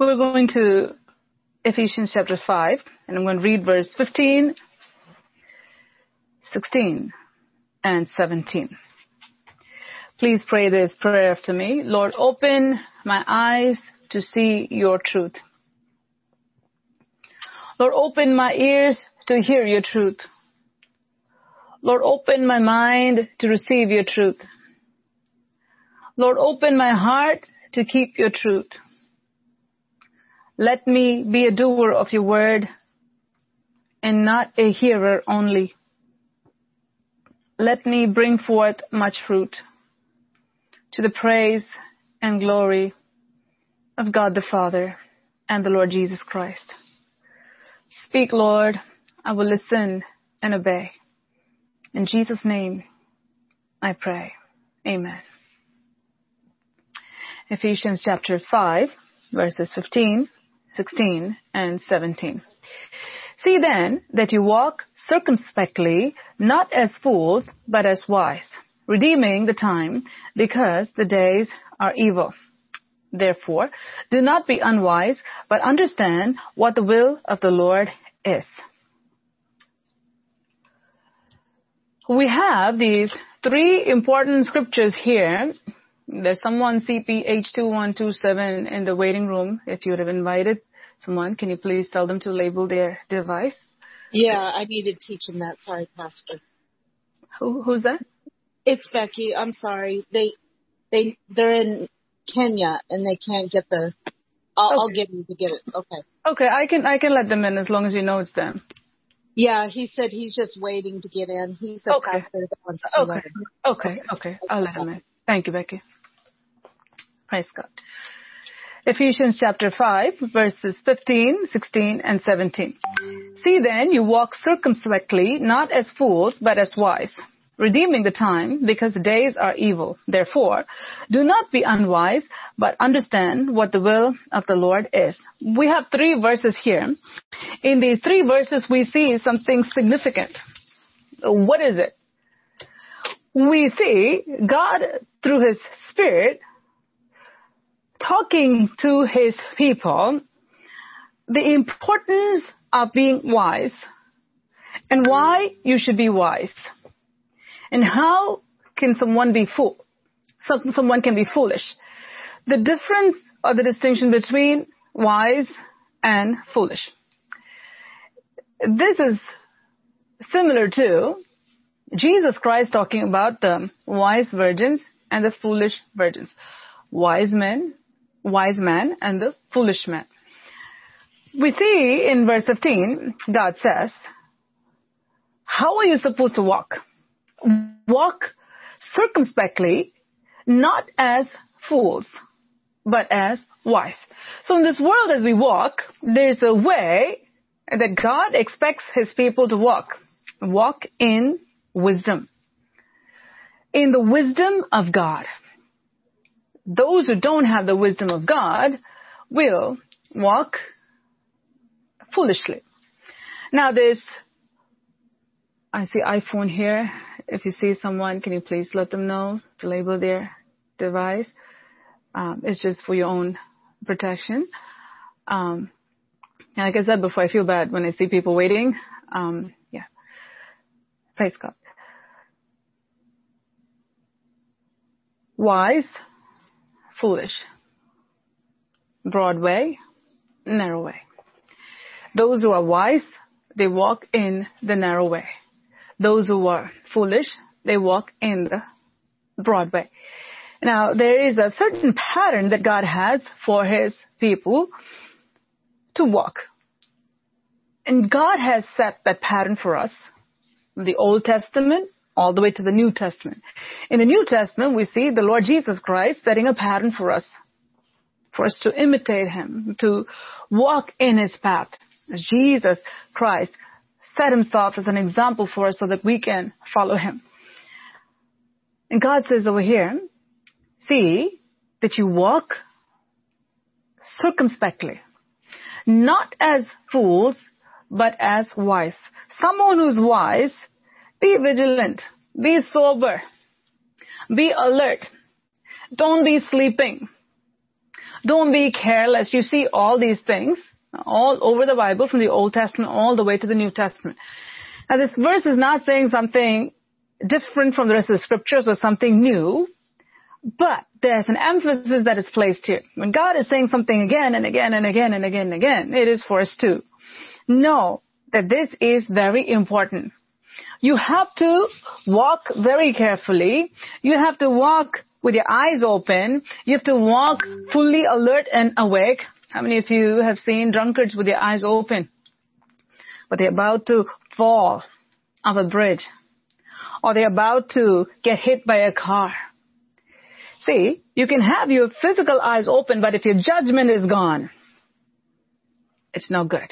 We're going to Ephesians chapter 5, and I'm going to read verse 15, 16, and 17. Please pray this prayer after me. Lord, open my eyes to see your truth. Lord, open my ears to hear your truth. Lord, open my mind to receive your truth. Lord, open my heart to keep your truth. Let me be a doer of your word and not a hearer only. Let me bring forth much fruit to the praise and glory of God the Father and the Lord Jesus Christ. Speak, Lord. I will listen and obey. In Jesus' name, I pray. Amen. Ephesians chapter 5, verses 15, 16, and 17. See then that you walk circumspectly, not as fools, but as wise, redeeming the time, because the days are evil. Therefore, do not be unwise, but understand what the will of the Lord is. We have these three important scriptures here. There's someone CPH2127 in the waiting room. If you would have invited someone, can you please tell them to label their device? Yeah, I need to teach them that. Sorry, Pastor. Who, who's that? It's Becky. I'm sorry. They, they, they're in Kenya and they can't get the. I'll, okay. I'll get them to get it. Okay. Okay, I can I can let them in as long as you know it's them. Yeah, he said he's just waiting to get in. He's the okay. pastor that wants to Okay. okay. Okay, okay, I'll let him in. Thank you, Becky. Praise God. Ephesians chapter 5 verses 15, 16 and 17. See then you walk circumspectly, not as fools, but as wise redeeming the time because the days are evil. Therefore, do not be unwise, but understand what the will of the Lord is. We have three verses here. In these three verses, we see something significant. What is it? We see God through his spirit talking to his people the importance of being wise and why you should be wise. And how can someone be fool? someone can be foolish. The difference or the distinction between wise and foolish. This is similar to Jesus Christ talking about the wise virgins and the foolish virgins. Wise men, wise man and the foolish man. We see in verse 15, God says, how are you supposed to walk? walk circumspectly, not as fools, but as wise. So in this world as we walk, there's a way that God expects his people to walk. Walk in wisdom. In the wisdom of God. Those who don't have the wisdom of God will walk foolishly. Now this I see iPhone here. If you see someone, can you please let them know to label their device? Um, it's just for your own protection. Um, and like I said before, I feel bad when I see people waiting. Um, yeah. Praise God. Wise, foolish. Broad way, narrow way. Those who are wise, they walk in the narrow way those who are foolish, they walk in the broad way. Now, there is a certain pattern that God has for his people to walk. And God has set that pattern for us. The Old Testament all the way to the New Testament. In the New Testament, we see the Lord Jesus Christ setting a pattern for us, for us to imitate Him, to walk in His path. Jesus Christ set himself as an example for us so that we can follow him. And God says over here, see that you walk circumspectly, not as fools, but as wise. Someone who's wise, be vigilant, be sober, be alert, don't be sleeping. Don't be careless. You see all these things all over the Bible from the Old Testament all the way to the New Testament. Now this verse is not saying something different from the rest of the scriptures or something new, but there's an emphasis that is placed here. When God is saying something again and again and again and again and again, it is for us to know that this is very important. You have to walk very carefully. You have to walk with your eyes open. You have to walk fully alert and awake. How many of you have seen drunkards with their eyes open? But they're about to fall off a bridge. Or they're about to get hit by a car. See, you can have your physical eyes open, but if your judgment is gone, it's no good.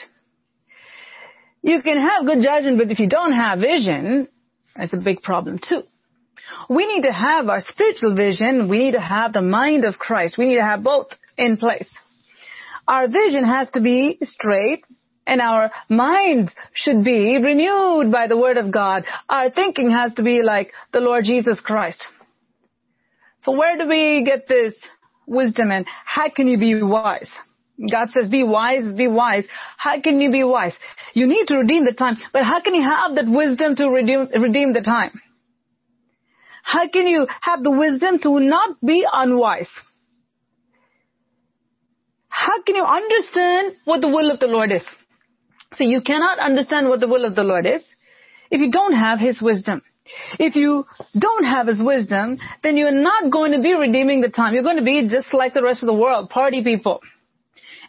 You can have good judgment, but if you don't have vision, that's a big problem too. We need to have our spiritual vision. We need to have the mind of Christ. We need to have both in place. Our vision has to be straight and our mind should be renewed by the word of God. Our thinking has to be like the Lord Jesus Christ. So where do we get this wisdom and how can you be wise? God says, be wise, be wise. How can you be wise? You need to redeem the time, but how can you have that wisdom to redeem, redeem the time? How can you have the wisdom to not be unwise? How can you understand what the will of the Lord is? So you cannot understand what the will of the Lord is if you don't have His wisdom. If you don't have His wisdom, then you're not going to be redeeming the time. You're going to be just like the rest of the world, party people.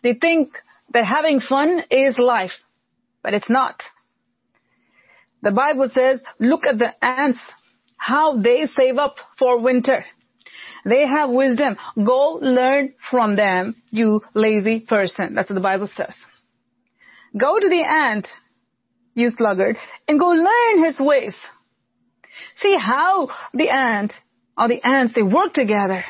They think that having fun is life, but it's not. The Bible says, look at the ants, how they save up for winter. They have wisdom. Go learn from them, you lazy person. That's what the Bible says. Go to the ant, you sluggard, and go learn his ways. See how the ant or the ants, they work together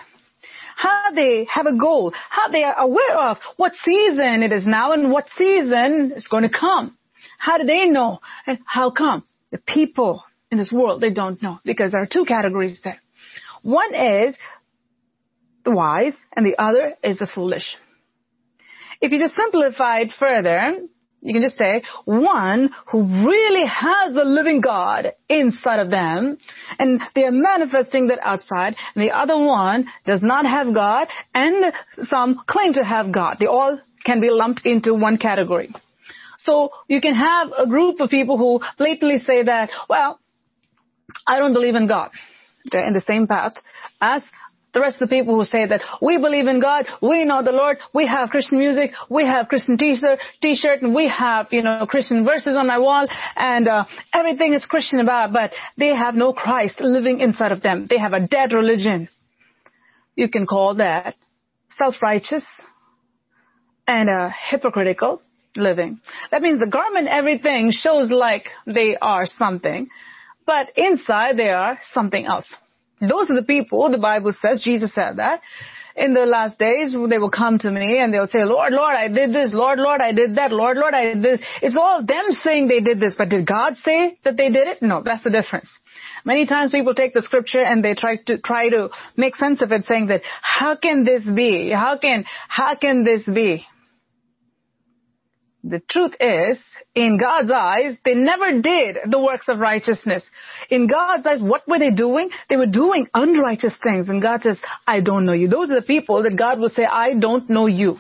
how they have a goal, how they are aware of what season it is now and what season is going to come. How do they know? And how come? The people in this world, they don't know because there are two categories there. One is the wise and the other is the foolish. If you just simplify it further, you can just say one who really has the living God inside of them and they are manifesting that outside and the other one does not have God and some claim to have God. They all can be lumped into one category. So you can have a group of people who blatantly say that, well, I don't believe in God. They're in the same path as the rest of the people who say that we believe in God, we know the Lord, we have Christian music, we have Christian t-shirt, t-shirt, and we have, you know, Christian verses on our wall, and uh, everything is Christian about, but they have no Christ living inside of them. They have a dead religion. You can call that self-righteous and uh, hypocritical living. That means the garment, everything shows like they are something, but inside they are something else. Those are the people, the Bible says, Jesus said that. In the last days, they will come to me and they'll say, Lord, Lord, I did this. Lord, Lord, I did that. Lord, Lord, I did this. It's all them saying they did this, but did God say that they did it? No, that's the difference. Many times people take the scripture and they try to, try to make sense of it saying that, how can this be? How can, how can this be? The truth is, in God's eyes, they never did the works of righteousness. In God's eyes, what were they doing? They were doing unrighteous things. And God says, I don't know you. Those are the people that God will say, I don't know you.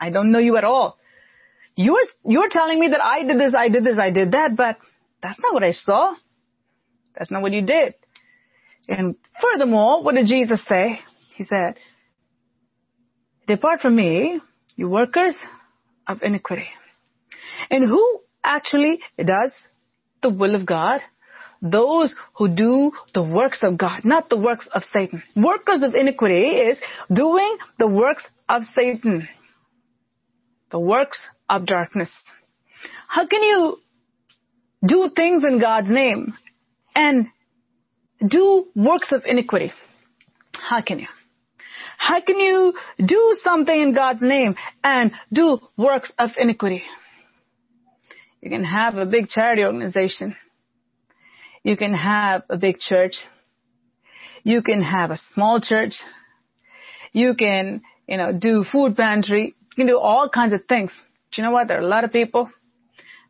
I don't know you at all. You're, you're telling me that I did this, I did this, I did that, but that's not what I saw. That's not what you did. And furthermore, what did Jesus say? He said, depart from me, you workers of iniquity. And who actually does the will of God? Those who do the works of God, not the works of Satan. Workers of iniquity is doing the works of Satan. The works of darkness. How can you do things in God's name and do works of iniquity? How can you? How can you do something in God's name and do works of iniquity? You can have a big charity organization. You can have a big church. You can have a small church. You can, you know, do food pantry. You can do all kinds of things. You know what? There are a lot of people.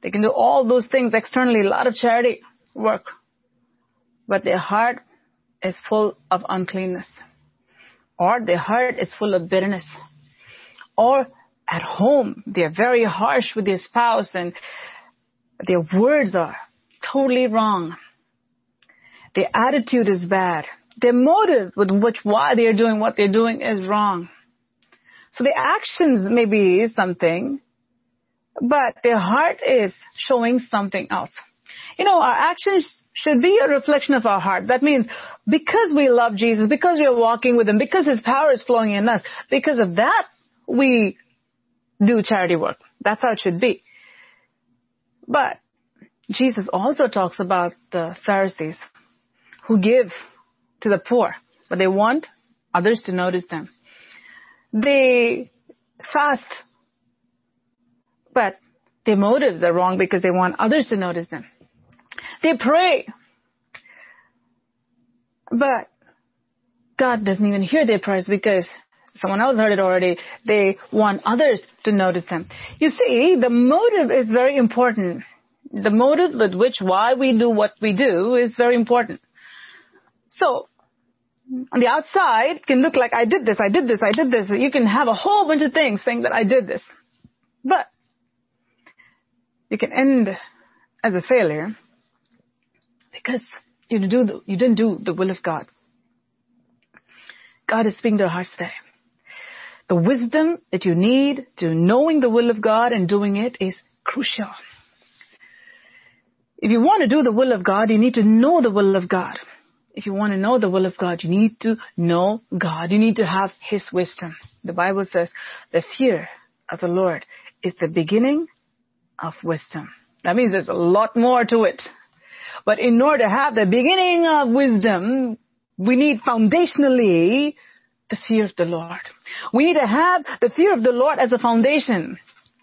They can do all those things externally, a lot of charity work. But their heart is full of uncleanness. Or their heart is full of bitterness. Or at home, they're very harsh with their spouse and their words are totally wrong. Their attitude is bad. Their motive with which why they're doing what they're doing is wrong. So the actions may be something, but their heart is showing something else. You know, our actions should be a reflection of our heart. That means because we love Jesus, because we are walking with Him, because His power is flowing in us, because of that, we do charity work. That's how it should be. But Jesus also talks about the Pharisees who give to the poor, but they want others to notice them. They fast, but their motives are wrong because they want others to notice them. They pray, but God doesn't even hear their prayers because someone else heard it already. They want others to notice them. You see, the motive is very important. The motive with which why we do what we do is very important. So, on the outside, it can look like I did this, I did this, I did this. You can have a whole bunch of things saying that I did this. But, you can end as a failure because you, do the, you didn't do the will of God. God is speaking to our hearts today. The wisdom that you need to knowing the will of God and doing it is crucial. If you want to do the will of God, you need to know the will of God if you want to know the will of God, you need to know God. You need to have His wisdom. The Bible says the fear of the Lord is the beginning of wisdom. That means there's a lot more to it. But in order to have the beginning of wisdom, we need foundationally the fear of the Lord. We need to have the fear of the Lord as a foundation.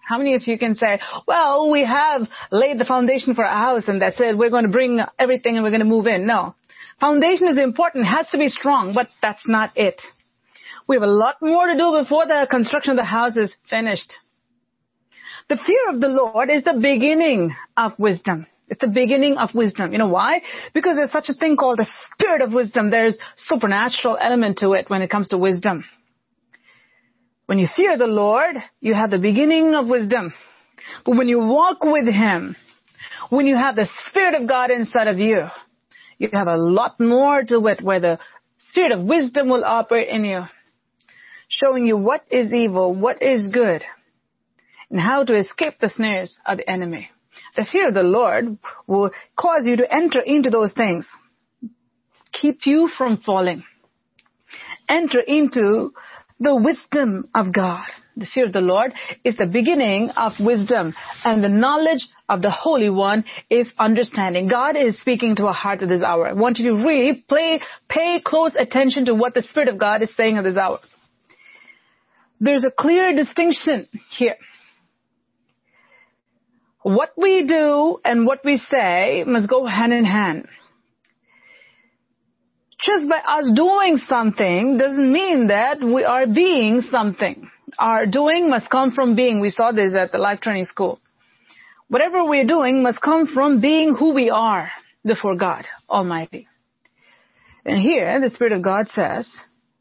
How many of you can say, well, we have laid the foundation for a house and that's it. We're going to bring everything and we're going to move in. No. Foundation is important, has to be strong, but that's not it. We have a lot more to do before the construction of the house is finished. The fear of the Lord is the beginning of wisdom. It's the beginning of wisdom. You know why? Because there's such a thing called the spirit of wisdom. There's supernatural element to it when it comes to wisdom. When you fear the Lord, you have the beginning of wisdom. But when you walk with Him, when you have the Spirit of God inside of you, you have a lot more to it where the spirit of wisdom will operate in you, showing you what is evil, what is good, and how to escape the snares of the enemy. The fear of the Lord will cause you to enter into those things, keep you from falling. Enter into the wisdom of God. The fear of the Lord is the beginning of wisdom and the knowledge of the Holy One is understanding. God is speaking to our hearts at this hour. I want you to really play, pay close attention to what the Spirit of God is saying at this hour. There's a clear distinction here. What we do and what we say must go hand in hand just by us doing something doesn't mean that we are being something. Our doing must come from being. We saw this at the life training school. Whatever we're doing must come from being who we are before God Almighty. And here the Spirit of God says,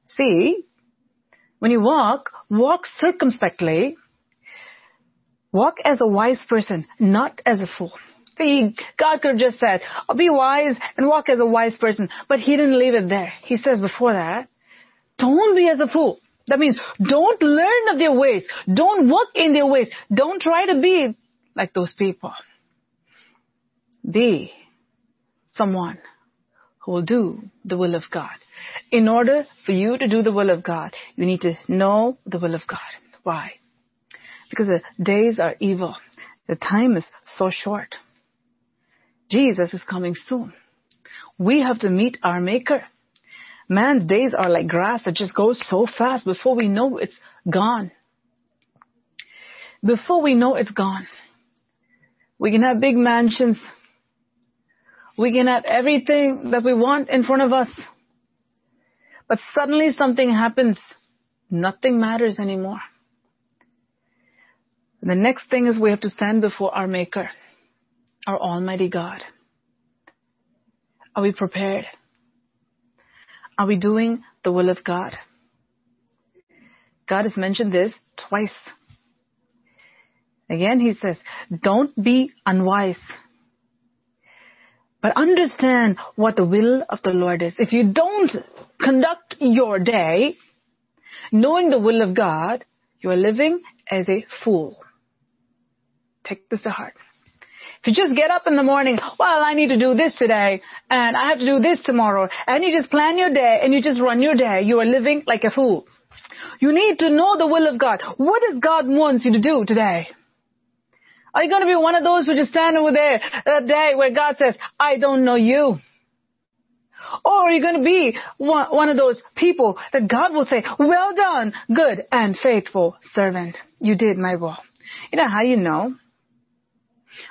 see, when you walk, walk circumspectly, walk as a wise person, not as a fool. See, God could have just said, oh, be wise and walk as a wise person, but He didn't leave it there. He says before that, don't be as a fool. That means don't learn of their ways. Don't walk in their ways. Don't try to be like those people. Be someone who will do the will of God. In order for you to do the will of God, you need to know the will of God. Why? Because the days are evil. The time is so short. Jesus is coming soon. We have to meet our maker. Man's days are like grass that just goes so fast before we know it's gone. Before we know it's gone. We can have big mansions. We can have everything that we want in front of us. But suddenly something happens Nothing matters anymore. The next thing is we have to stand before our Maker, our Almighty God. Are we prepared? Are we doing the will of God? God has mentioned this twice. Again, he says, don't be unwise, but understand what the will of the Lord is. If you don't conduct your day knowing the will of God, you are living as a fool. Take this to heart. If you just get up in the morning, well, I need to do this today, and I have to do this tomorrow, and you just plan your day, and you just run your day, you are living like a fool. You need to know the will of God. What does God wants you to do today? Are you going to be one of those who just stand over there that day where God says, I don't know you? Or are you going to be one, one of those people that God will say, well done, good and faithful servant. You did my will. You know how you know?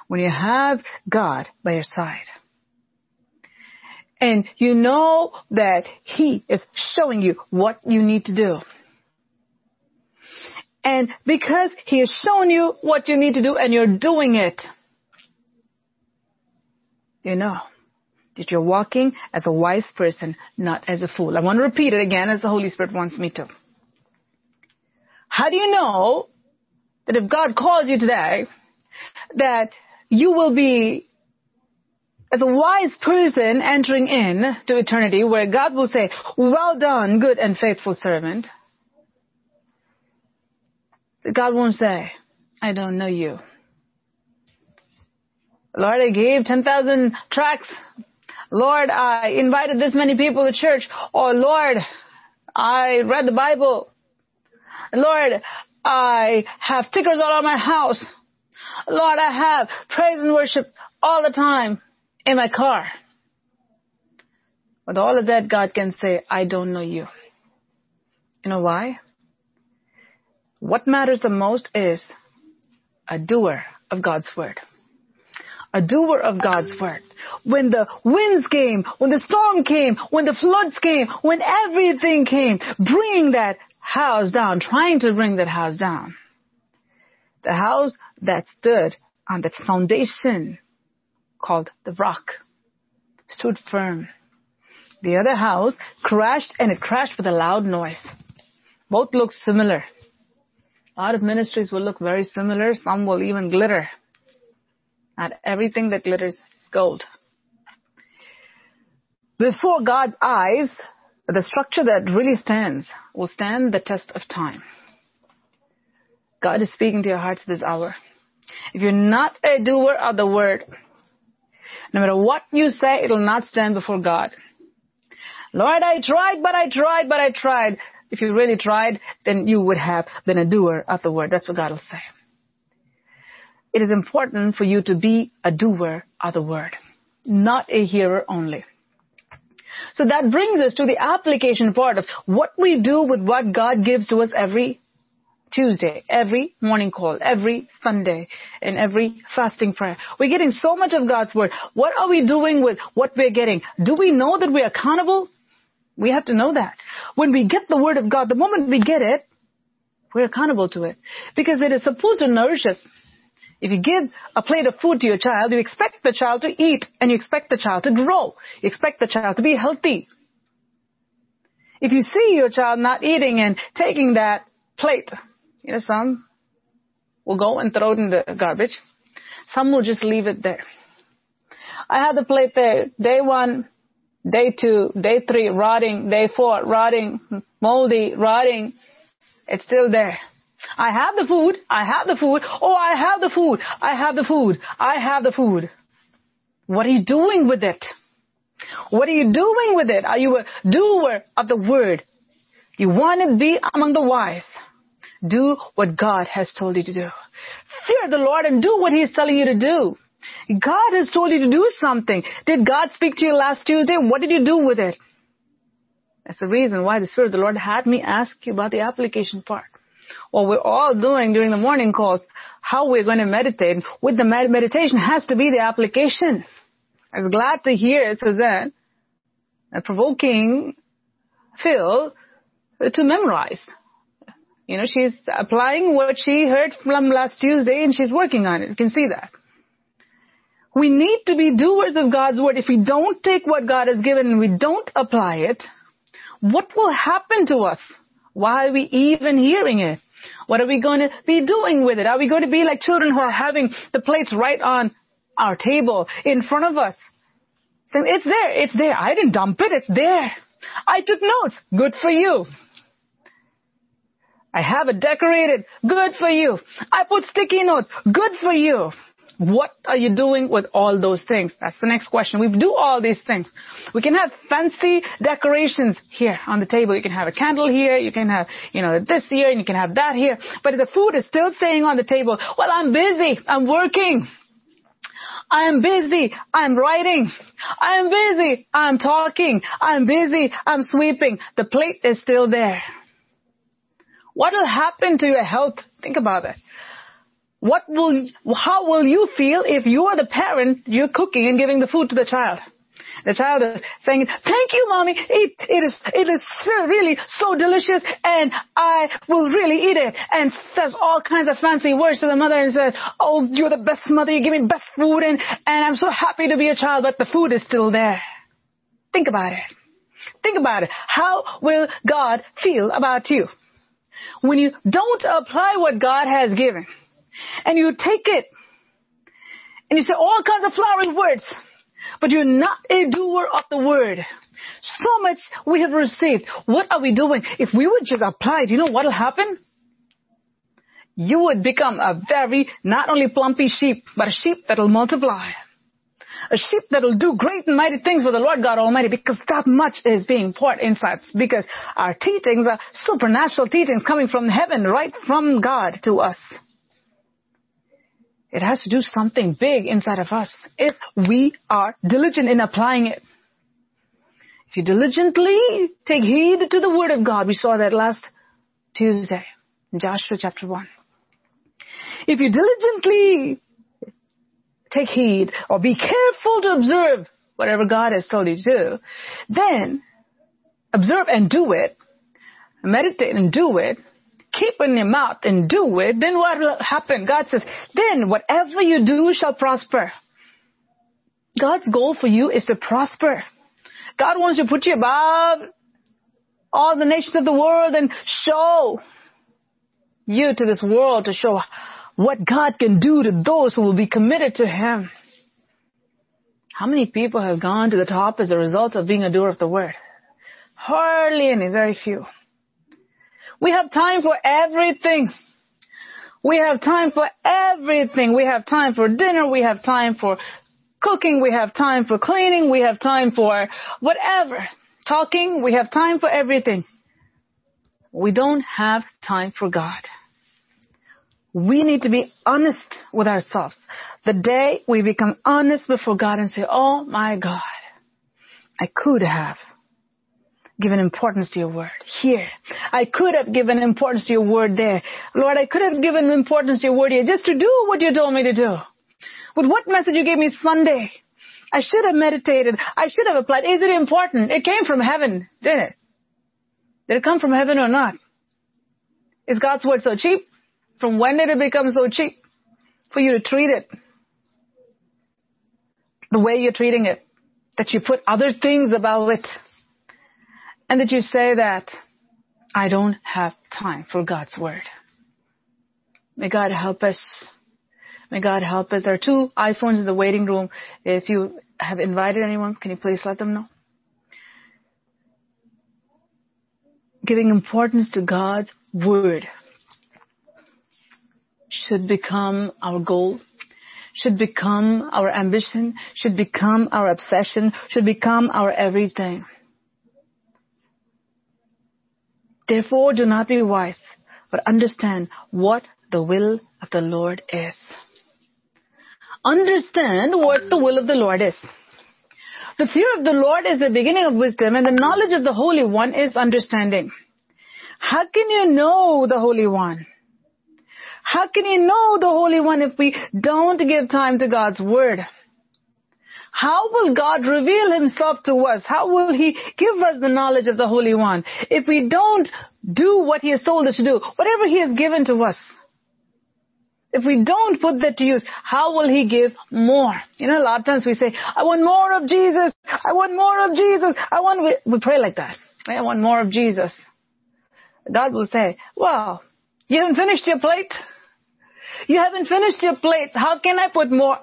When you have God by your side. And you know that He is showing you what you need to do. And because He has shown you what you need to do and you're doing it, you know that you're walking as a wise person, not as a fool. I want to repeat it again as the Holy Spirit wants me to. How do you know that if God calls you today, that you will be as a wise person entering in to eternity where God will say, well done, good and faithful servant. God won't say, I don't know you. Lord, I gave 10,000 tracts Lord, I invited this many people to church. Or Lord, I read the Bible. Lord, I have stickers all over my house. Lord, I have praise and worship all the time in my car. With all of that, God can say, I don't know you. You know why? What matters the most is a doer of God's word a doer of God's word. When the winds came, when the storm came, when the floods came, when everything came, bringing that house down, trying to bring that house down. The house that stood on that foundation called the rock stood firm. The other house crashed and it crashed with a loud noise. Both look similar. A lot of ministries will look very similar. Some will even glitter. Not everything that glitters is gold. Before God's eyes, the structure that really stands will stand the test of time. God is speaking to your hearts this hour. If you're not a doer of the word, no matter what you say, it'll not stand before God. Lord, I tried, but I tried, but I tried. If you really tried, then you would have been a doer of the word. That's what God will say it is important for you to be a doer of the word, not a hearer only. So that brings us to the application part of what we do with what God gives to us every Tuesday, every morning call, every Sunday, and every fasting prayer. We're getting so much of God's word. What are we doing with what we're getting? Do we know that we're accountable? We have to know that. When we get the word of God, the moment we get it, we're accountable to it. Because it is supposed to nourish us. If you give a plate of food to your child, you expect the child to eat and you expect the child to grow. You expect the child to be healthy. If you see your child not eating and taking that plate, you know, some will go and throw it in the garbage. Some will just leave it there. I had the plate there, day one, day two, day three, rotting, day four, rotting, moldy, rotting. It's still there. I have the food. I have the food. Oh, I have the food. I have the food. I have the food. What are you doing with it? What are you doing with it? Are you a doer of the word? You want to be among the wise. Do what God has told you to do. Fear the Lord and do what He's telling you to do. God has told you to do something. Did God speak to you last Tuesday? What did you do with it? That's the reason why the Spirit of the Lord had me ask you about the application part what we're all doing during the morning calls, how we're going to meditate with the med- meditation has to be the application. I was glad to hear Suzanne provoking Phil to memorize. You know, she's applying what she heard from last Tuesday and she's working on it. You can see that. We need to be doers of God's word. If we don't take what God has given and we don't apply it, what will happen to us? Why are we even hearing it? What are we going to be doing with it? Are we going to be like children who are having the plates right on our table in front of us? Saying, it's there, it's there. I didn't dump it, it's there. I took notes. Good for you. I have it decorated. Good for you. I put sticky notes. Good for you. What are you doing with all those things? That's the next question. We do all these things. We can have fancy decorations here on the table. You can have a candle here. You can have, you know, this here and you can have that here. But the food is still staying on the table. Well, I'm busy. I'm working. I'm busy. I'm writing. I'm busy. I'm talking. I'm busy. I'm sweeping. The plate is still there. What will happen to your health? Think about it. What will, how will you feel if you are the parent, you're cooking and giving the food to the child? The child is saying, thank you, mommy. It, it is, it is so, really so delicious and I will really eat it. And says all kinds of fancy words to the mother and says, oh, you're the best mother. You give me best food and, and I'm so happy to be a child, but the food is still there. Think about it. Think about it. How will God feel about you? When you don't apply what God has given, and you take it and you say all kinds of flowery words, but you're not a doer of the word. So much we have received. What are we doing? If we would just apply it, you know what'll happen? You would become a very, not only plumpy sheep, but a sheep that'll multiply. A sheep that'll do great and mighty things for the Lord God Almighty because that much is being poured inside because our teachings are supernatural teachings coming from heaven, right from God to us. It has to do something big inside of us if we are diligent in applying it. If you diligently take heed to the word of God, we saw that last Tuesday Joshua chapter 1. If you diligently take heed or be careful to observe whatever God has told you to do, then observe and do it, meditate and do it, keep in your mouth and do it, then what will happen? God says, then whatever you do shall prosper. God's goal for you is to prosper. God wants to put you above all the nations of the world and show you to this world to show what God can do to those who will be committed to Him. How many people have gone to the top as a result of being a doer of the word? Hardly any, very few. We have time for everything. We have time for everything. We have time for dinner. We have time for cooking. We have time for cleaning. We have time for whatever. Talking. We have time for everything. We don't have time for God. We need to be honest with ourselves. The day we become honest before God and say, Oh my God, I could have given importance to your word here. I could have given importance to your word there. Lord, I could have given importance to your word here just to do what you told me to do. With what message you gave me Sunday. I should have meditated. I should have applied. Is it important? It came from heaven, didn't it? Did it come from heaven or not? Is God's word so cheap? From when did it become so cheap? For you to treat it the way you're treating it. That you put other things about it and that you say that I don't have time for God's word. May God help us. May God help us. There are two iPhones in the waiting room. If you have invited anyone, can you please let them know? Giving importance to God's word should become our goal, should become our ambition, should become our obsession, should become our everything. Therefore do not be wise, but understand what the will of the Lord is. Understand what the will of the Lord is. The fear of the Lord is the beginning of wisdom and the knowledge of the Holy One is understanding. How can you know the Holy One? How can you know the Holy One if we don't give time to God's Word? How will God reveal himself to us? How will he give us the knowledge of the Holy One if we don't do what he has told us to do, whatever he has given to us? If we don't put that to use, how will he give more? You know, a lot of times we say, I want more of Jesus. I want more of Jesus. I want, we, pray like that. I want more of Jesus. God will say, well, you haven't finished your plate. You haven't finished your plate. How can I put more?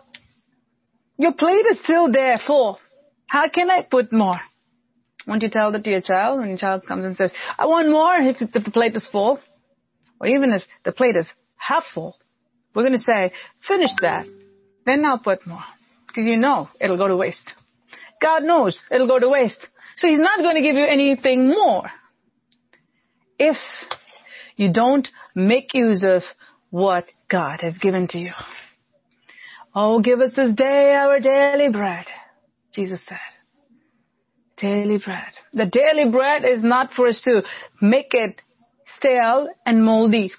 Your plate is still there full. How can I put more? Won't you tell that to your child when your child comes and says, I want more if, the plate is full? Or even if the plate is half full. We're going to say, finish that. Then I'll put more. Because you know it'll go to waste. God knows it'll go to waste. So He's not going to give you anything more. If you don't make use of what God has given to you. Oh, give us this day our daily bread, Jesus said. Daily bread. The daily bread is not for us to make it stale and moldy.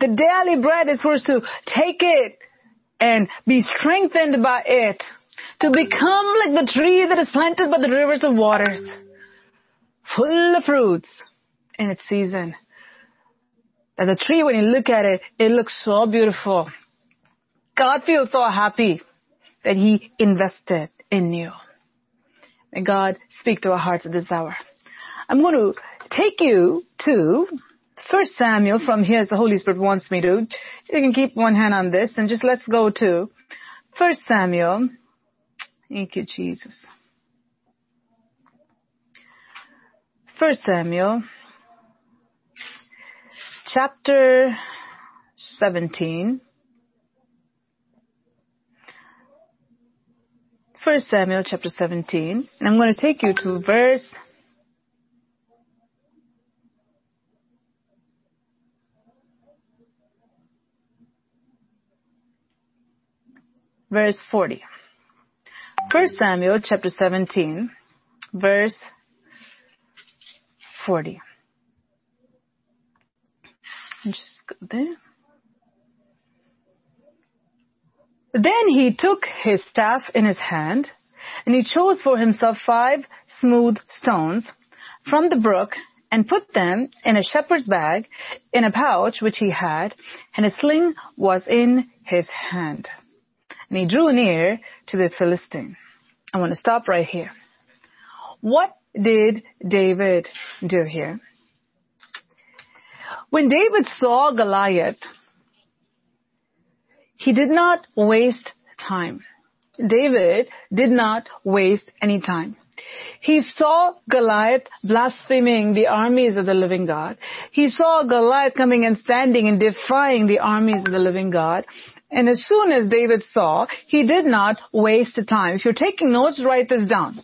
The daily bread is for us to take it and be strengthened by it. To become like the tree that is planted by the rivers of waters. Full of fruits in its season. And the tree, when you look at it, it looks so beautiful. God feels so happy that He invested in you. May God speak to our hearts at this hour. I'm going to take you to First Samuel from here as the Holy Spirit wants me to. You can keep one hand on this and just let's go to First Samuel. Thank you, Jesus. First Samuel chapter 17. First Samuel chapter 17. And I'm going to take you to verse verse 40. First Samuel chapter 17, verse 40. Just go there. Then he took his staff in his hand, and he chose for himself five smooth stones from the brook, and put them in a shepherd's bag in a pouch which he had, and a sling was in his hand. And he drew near to the Philistine. I want to stop right here. What did David do here? When David saw Goliath, he did not waste time. David did not waste any time. He saw Goliath blaspheming the armies of the living God. He saw Goliath coming and standing and defying the armies of the living God. And as soon as David saw, he did not waste time. If you're taking notes, write this down.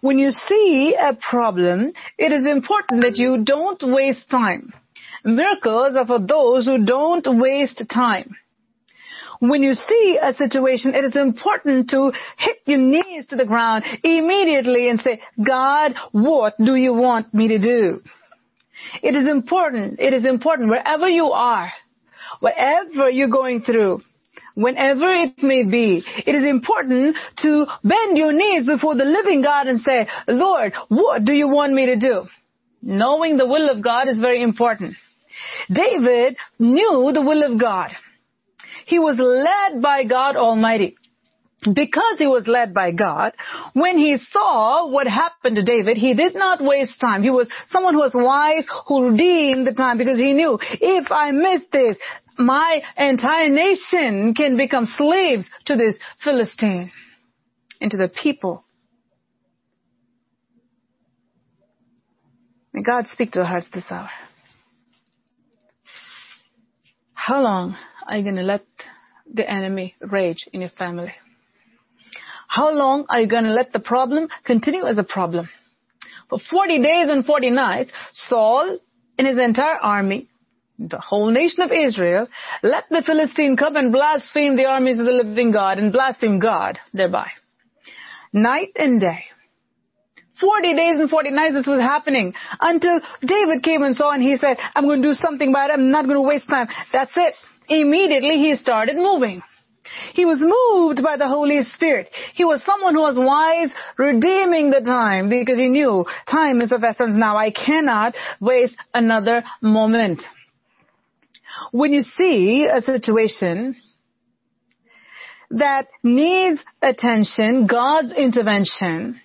When you see a problem, it is important that you don't waste time. Miracles are for those who don't waste time. When you see a situation, it is important to hit your knees to the ground immediately and say, God, what do you want me to do? It is important. It is important wherever you are whatever you're going through, whenever it may be, it is important to bend your knees before the living God and say, Lord, what do you want me to do? Knowing the will of God is very important. David knew the will of God. He was led by God Almighty because he was led by God, when he saw what happened to David, he did not waste time. He was someone who was wise, who redeemed the time because he knew if I miss this, my entire nation can become slaves to this Philistine and to the people. May God speak to our hearts this hour. How long are you going to let the enemy rage in your family? How long are you going to let the problem continue as a problem? For 40 days and 40 nights, Saul and his entire army, the whole nation of Israel, let the Philistine come and blaspheme the armies of the living God and blaspheme God thereby. Night and day. 40 days and 40 nights this was happening until David came and saw and he said, I'm going to do something about it. I'm not going to waste time. That's it. Immediately he started moving. He was moved by the Holy Spirit. He was someone who was wise, redeeming the time because he knew time is of essence now. I cannot waste another moment. When you see a situation that needs attention, God's intervention,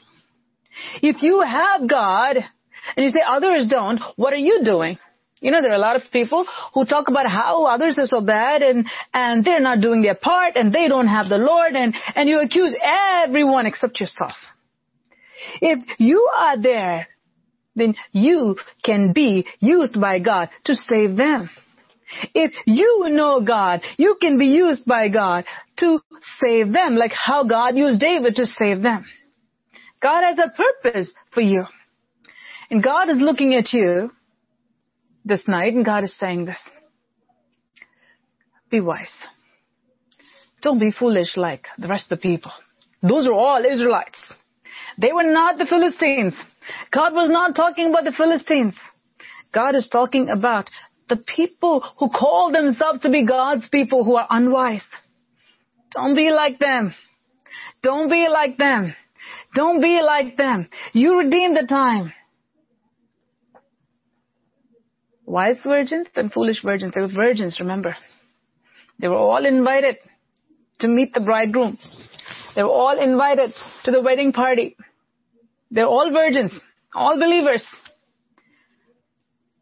if you have God and you say others don't, what are you doing? You know, there are a lot of people who talk about how others are so bad and, and they're not doing their part and they don't have the Lord and, and you accuse everyone except yourself. If you are there, then you can be used by God to save them. If you know God, you can be used by God to save them, like how God used David to save them. God has a purpose for you. And God is looking at you this night and God is saying this. Be wise. Don't be foolish like the rest of the people. Those are all Israelites. They were not the Philistines. God was not talking about the Philistines. God is talking about the people who call themselves to be God's people who are unwise. Don't be like them. Don't be like them. Don't be like them. You redeem the time. Wise virgins and foolish virgins. They were virgins, remember. They were all invited to meet the bridegroom. They were all invited to the wedding party. They're all virgins, all believers.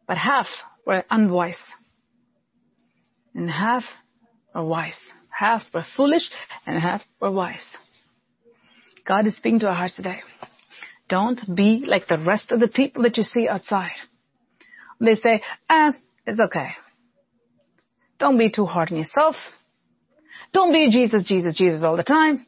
But half were unwise. And half were wise. Half were foolish and half were wise. God is speaking to our hearts today. Don't be like the rest of the people that you see outside. They say, eh, it's okay. Don't be too hard on yourself. Don't be Jesus, Jesus, Jesus all the time.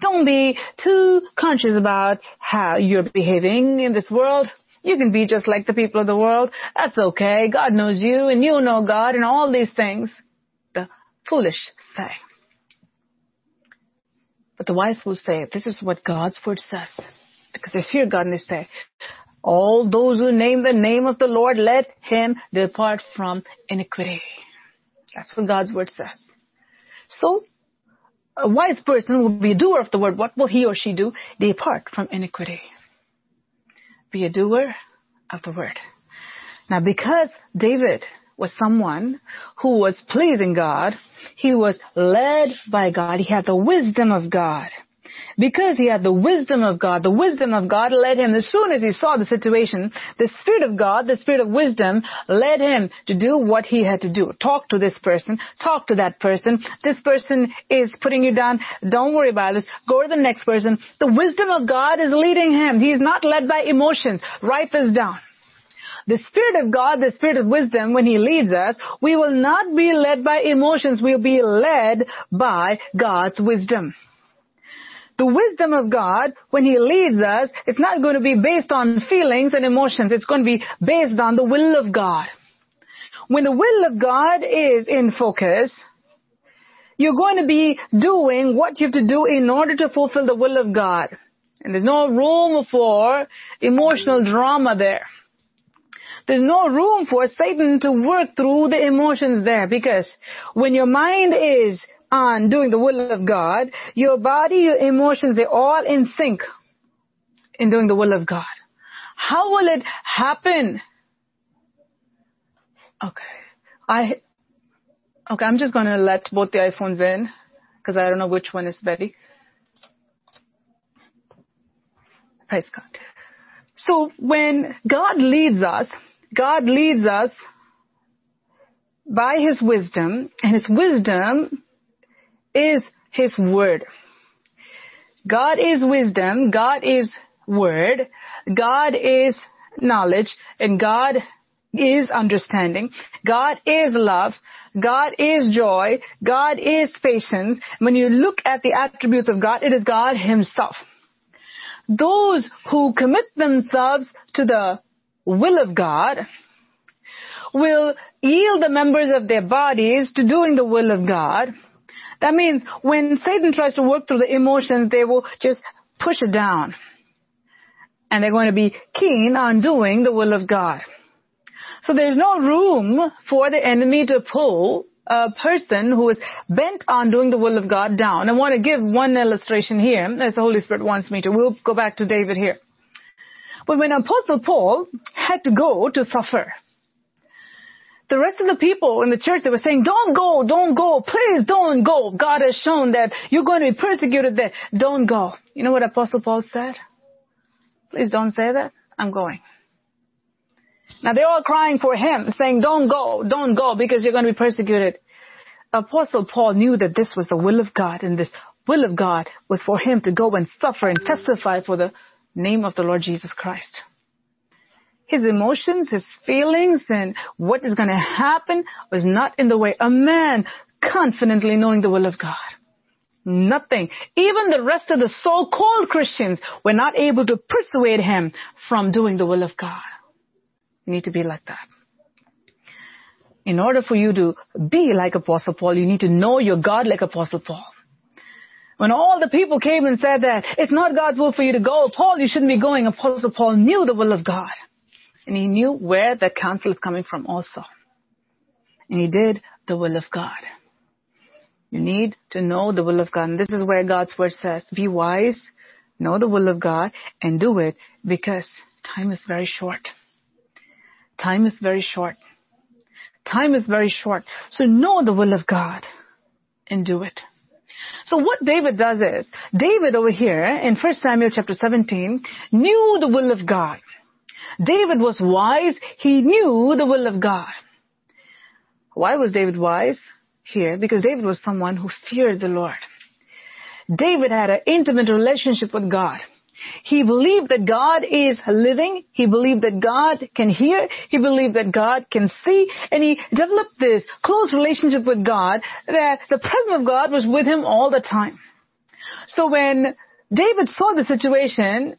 Don't be too conscious about how you're behaving in this world. You can be just like the people of the world. That's okay. God knows you and you know God and all these things. The foolish say. But the wise will say, this is what God's word says. Because they fear God and they say, all those who name the name of the Lord, let him depart from iniquity. That's what God's word says. So, a wise person will be a doer of the word. What will he or she do? Depart from iniquity be a doer of the word. Now because David was someone who was pleasing God, he was led by God, he had the wisdom of God. Because he had the wisdom of God, the wisdom of God led him, as soon as he saw the situation, the Spirit of God, the Spirit of wisdom led him to do what he had to do. Talk to this person, talk to that person. This person is putting you down. Don't worry about this. Go to the next person. The wisdom of God is leading him. He is not led by emotions. Write this down. The Spirit of God, the Spirit of wisdom, when He leads us, we will not be led by emotions. We'll be led by God's wisdom the wisdom of God, when He leads us, it's not going to be based on feelings and emotions. It's going to be based on the will of God. When the will of God is in focus, you're going to be doing what you have to do in order to fulfill the will of God. And there's no room for emotional drama there. There's no room for Satan to work through the emotions there because when your mind is on doing the will of God, your body, your emotions, they're all in sync in doing the will of God. How will it happen? Okay. I, okay, I'm just gonna let both the iPhones in because I don't know which one is Betty. Praise God. So when God leads us, God leads us by His wisdom, and His wisdom is His Word. God is wisdom, God is Word, God is knowledge, and God is understanding. God is love. God is joy. God is patience. When you look at the attributes of God, it is God Himself. Those who commit themselves to the will of God will yield the members of their bodies to doing the will of God that means when Satan tries to work through the emotions, they will just push it down. And they're going to be keen on doing the will of God. So there's no room for the enemy to pull a person who is bent on doing the will of God down. I want to give one illustration here as the Holy Spirit wants me to. We'll go back to David here. But when Apostle Paul had to go to suffer, the rest of the people in the church, they were saying, don't go, don't go, please don't go. God has shown that you're going to be persecuted there. Don't go. You know what Apostle Paul said? Please don't say that. I'm going. Now they're all crying for him, saying, don't go, don't go, because you're going to be persecuted. Apostle Paul knew that this was the will of God, and this will of God was for him to go and suffer and testify for the name of the Lord Jesus Christ. His emotions, his feelings, and what is going to happen was not in the way. A man confidently knowing the will of God. Nothing. Even the rest of the so-called Christians were not able to persuade him from doing the will of God. You need to be like that. In order for you to be like Apostle Paul, you need to know your God like Apostle Paul. When all the people came and said that it's not God's will for you to go, Paul, you shouldn't be going, Apostle Paul knew the will of God. And he knew where that counsel is coming from also. And he did the will of God. You need to know the will of God. And this is where God's word says, be wise, know the will of God, and do it because time is very short. Time is very short. Time is very short. So know the will of God and do it. So what David does is, David over here in 1 Samuel chapter 17 knew the will of God. David was wise. He knew the will of God. Why was David wise? Here, because David was someone who feared the Lord. David had an intimate relationship with God. He believed that God is living. He believed that God can hear. He believed that God can see. And he developed this close relationship with God that the presence of God was with him all the time. So when David saw the situation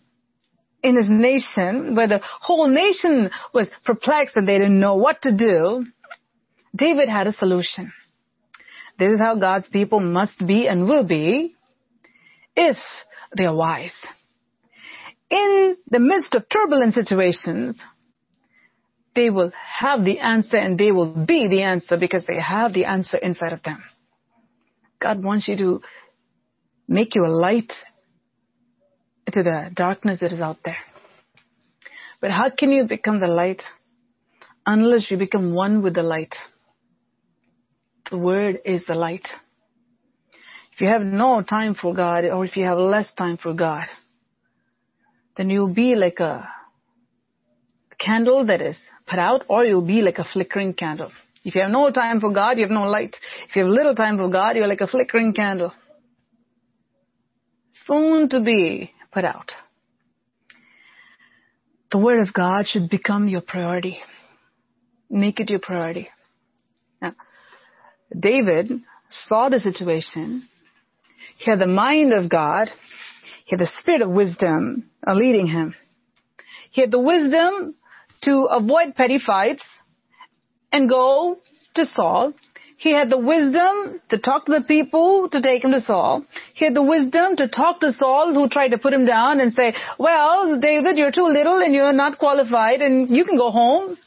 in his nation, where the whole nation was perplexed and they didn't know what to do, David had a solution. This is how God's people must be and will be if they are wise in the midst of turbulent situations, they will have the answer and they will be the answer because they have the answer inside of them. God wants you to make you a light to the darkness that is out there. But how can you become the light unless you become one with the light? The word is the light. If you have no time for God or if you have less time for God, then you'll be like a candle that is put out or you'll be like a flickering candle. If you have no time for God, you have no light. If you have little time for God, you're like a flickering candle. Soon to be put out. The Word of God should become your priority. Make it your priority. Now, David saw the situation. He had the mind of God. He had the spirit of wisdom uh, leading him. He had the wisdom to avoid petty fights and go to Saul. He had the wisdom to talk to the people to take him to Saul. He had the wisdom to talk to Saul who tried to put him down and say, well, David, you're too little and you're not qualified and you can go home.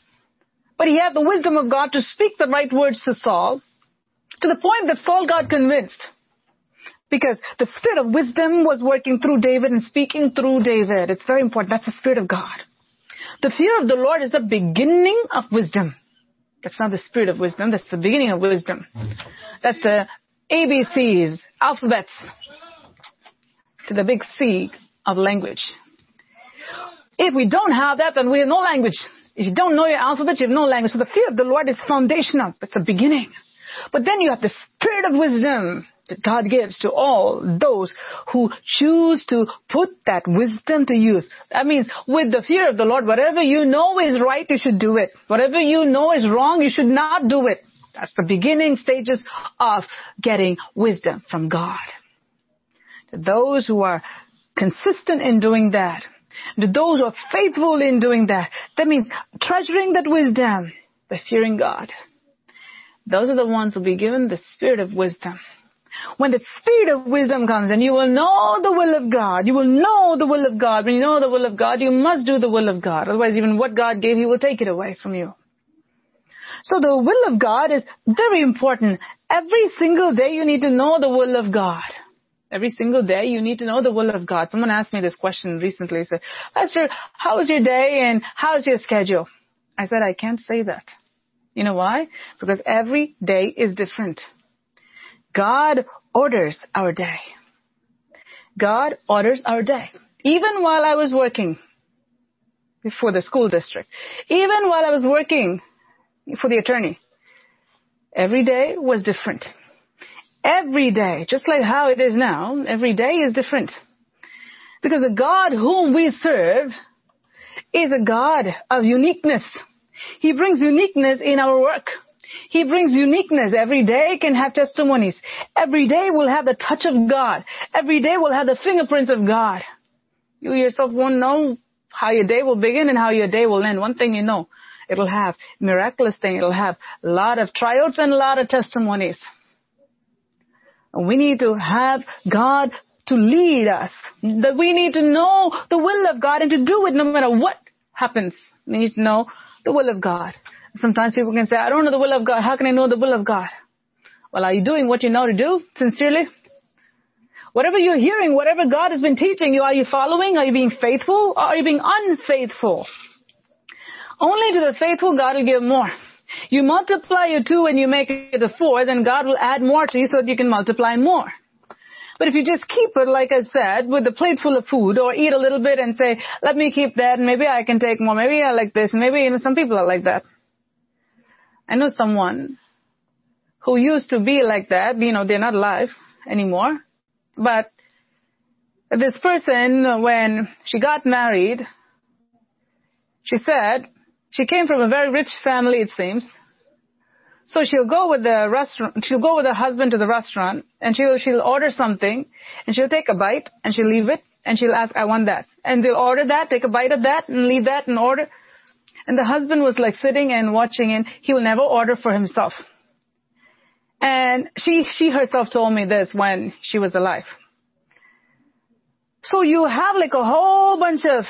But he had the wisdom of God to speak the right words to Saul to the point that Saul got convinced because the spirit of wisdom was working through David and speaking through David. It's very important. That's the spirit of God. The fear of the Lord is the beginning of wisdom. That's not the spirit of wisdom. That's the beginning of wisdom. That's the ABCs, alphabets, to the big C of language. If we don't have that, then we have no language. If you don't know your alphabet, you have no language. So the fear of the Lord is foundational. That's the beginning. But then you have the spirit of wisdom that God gives to all those who choose to put that wisdom to use. That means with the fear of the Lord, whatever you know is right, you should do it. Whatever you know is wrong, you should not do it. That's the beginning stages of getting wisdom from God. To those who are consistent in doing that, to those who are faithful in doing that, that means treasuring that wisdom by fearing God. Those are the ones who will be given the spirit of wisdom. When the spirit of wisdom comes and you will know the will of God, you will know the will of God. When you know the will of God, you must do the will of God. Otherwise, even what God gave, He will take it away from you. So the will of God is very important. Every single day you need to know the will of God. Every single day you need to know the will of God. Someone asked me this question recently. He said, Pastor, how was your day and how's your schedule? I said, I can't say that. You know why? Because every day is different. God orders our day. God orders our day. Even while I was working for the school district, even while I was working for the attorney, every day was different. Every day, just like how it is now, every day is different. Because the God whom we serve is a God of uniqueness. He brings uniqueness in our work. He brings uniqueness. Every day can have testimonies. Every day will have the touch of God. Every day will have the fingerprints of God. You yourself won't know how your day will begin and how your day will end. One thing you know, it'll have miraculous thing. It'll have a lot of trials and a lot of testimonies. We need to have God to lead us. That we need to know the will of God and to do it no matter what happens. We need to know the will of God. Sometimes people can say, I don't know the will of God. How can I know the will of God? Well, are you doing what you know to do sincerely? Whatever you're hearing, whatever God has been teaching you, are you following? Are you being faithful? Or are you being unfaithful? Only to the faithful God will give more. You multiply your two and you make it a four, then God will add more to you so that you can multiply more. But if you just keep it, like I said, with a plate full of food or eat a little bit and say, let me keep that and maybe I can take more, maybe I like this, maybe, you know, some people are like that. I know someone who used to be like that, you know, they're not alive anymore, but this person, when she got married, she said she came from a very rich family, it seems. So she'll go with the restaurant, she'll go with her husband to the restaurant and she'll, she'll order something and she'll take a bite and she'll leave it and she'll ask, I want that. And they'll order that, take a bite of that and leave that and order. And the husband was like sitting and watching and he will never order for himself. And she, she herself told me this when she was alive. So you have like a whole bunch of,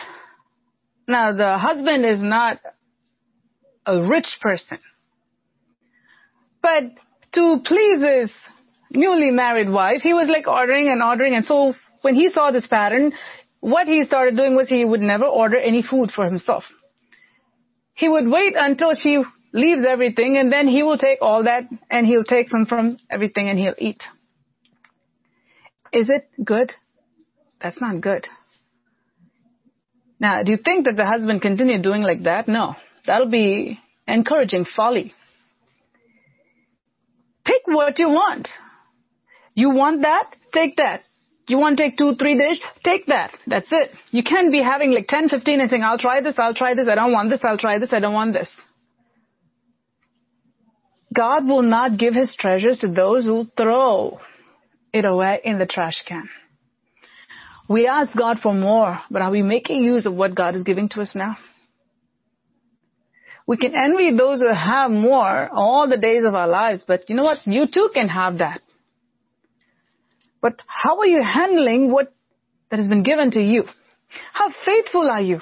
now the husband is not a rich person. But to please his newly married wife, he was like ordering and ordering. And so when he saw this pattern, what he started doing was he would never order any food for himself. He would wait until she leaves everything and then he will take all that and he'll take some from everything and he'll eat. Is it good? That's not good. Now, do you think that the husband continued doing like that? No. That'll be encouraging folly. Pick what you want. You want that? Take that. You want to take two, three dish? Take that. That's it. You can't be having like 10, 15 and saying, I'll try this, I'll try this, I don't want this, I'll try this, I don't want this. God will not give his treasures to those who throw it away in the trash can. We ask God for more, but are we making use of what God is giving to us now? We can envy those who have more all the days of our lives, but you know what? You too can have that. But how are you handling what that has been given to you? How faithful are you?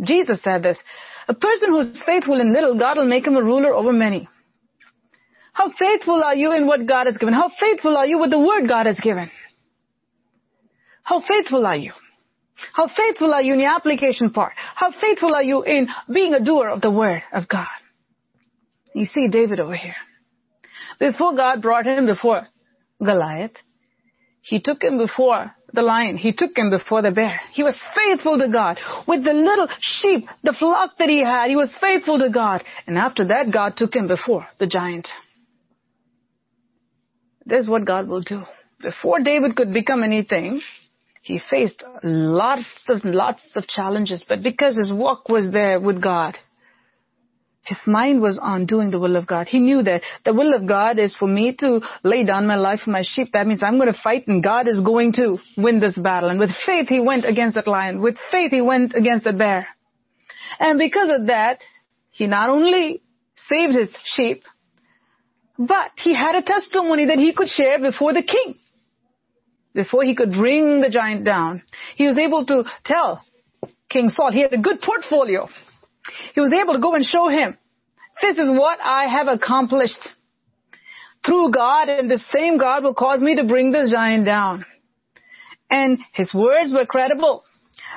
Jesus said this. A person who's faithful in little, God will make him a ruler over many. How faithful are you in what God has given? How faithful are you with the word God has given? How faithful are you? How faithful are you in the application part? How faithful are you in being a doer of the word of God? You see David over here. Before God brought him before Goliath, he took him before the lion. He took him before the bear. He was faithful to God. With the little sheep, the flock that he had, he was faithful to God. And after that, God took him before the giant. This is what God will do. Before David could become anything, he faced lots of, lots of challenges, but because his walk was there with God, his mind was on doing the will of God. He knew that the will of God is for me to lay down my life for my sheep. That means I'm going to fight and God is going to win this battle. And with faith, he went against that lion. With faith, he went against the bear. And because of that, he not only saved his sheep, but he had a testimony that he could share before the king before he could bring the giant down, he was able to tell King Saul, he had a good portfolio. He was able to go and show him This is what I have accomplished through God and the same God will cause me to bring this giant down. And his words were credible.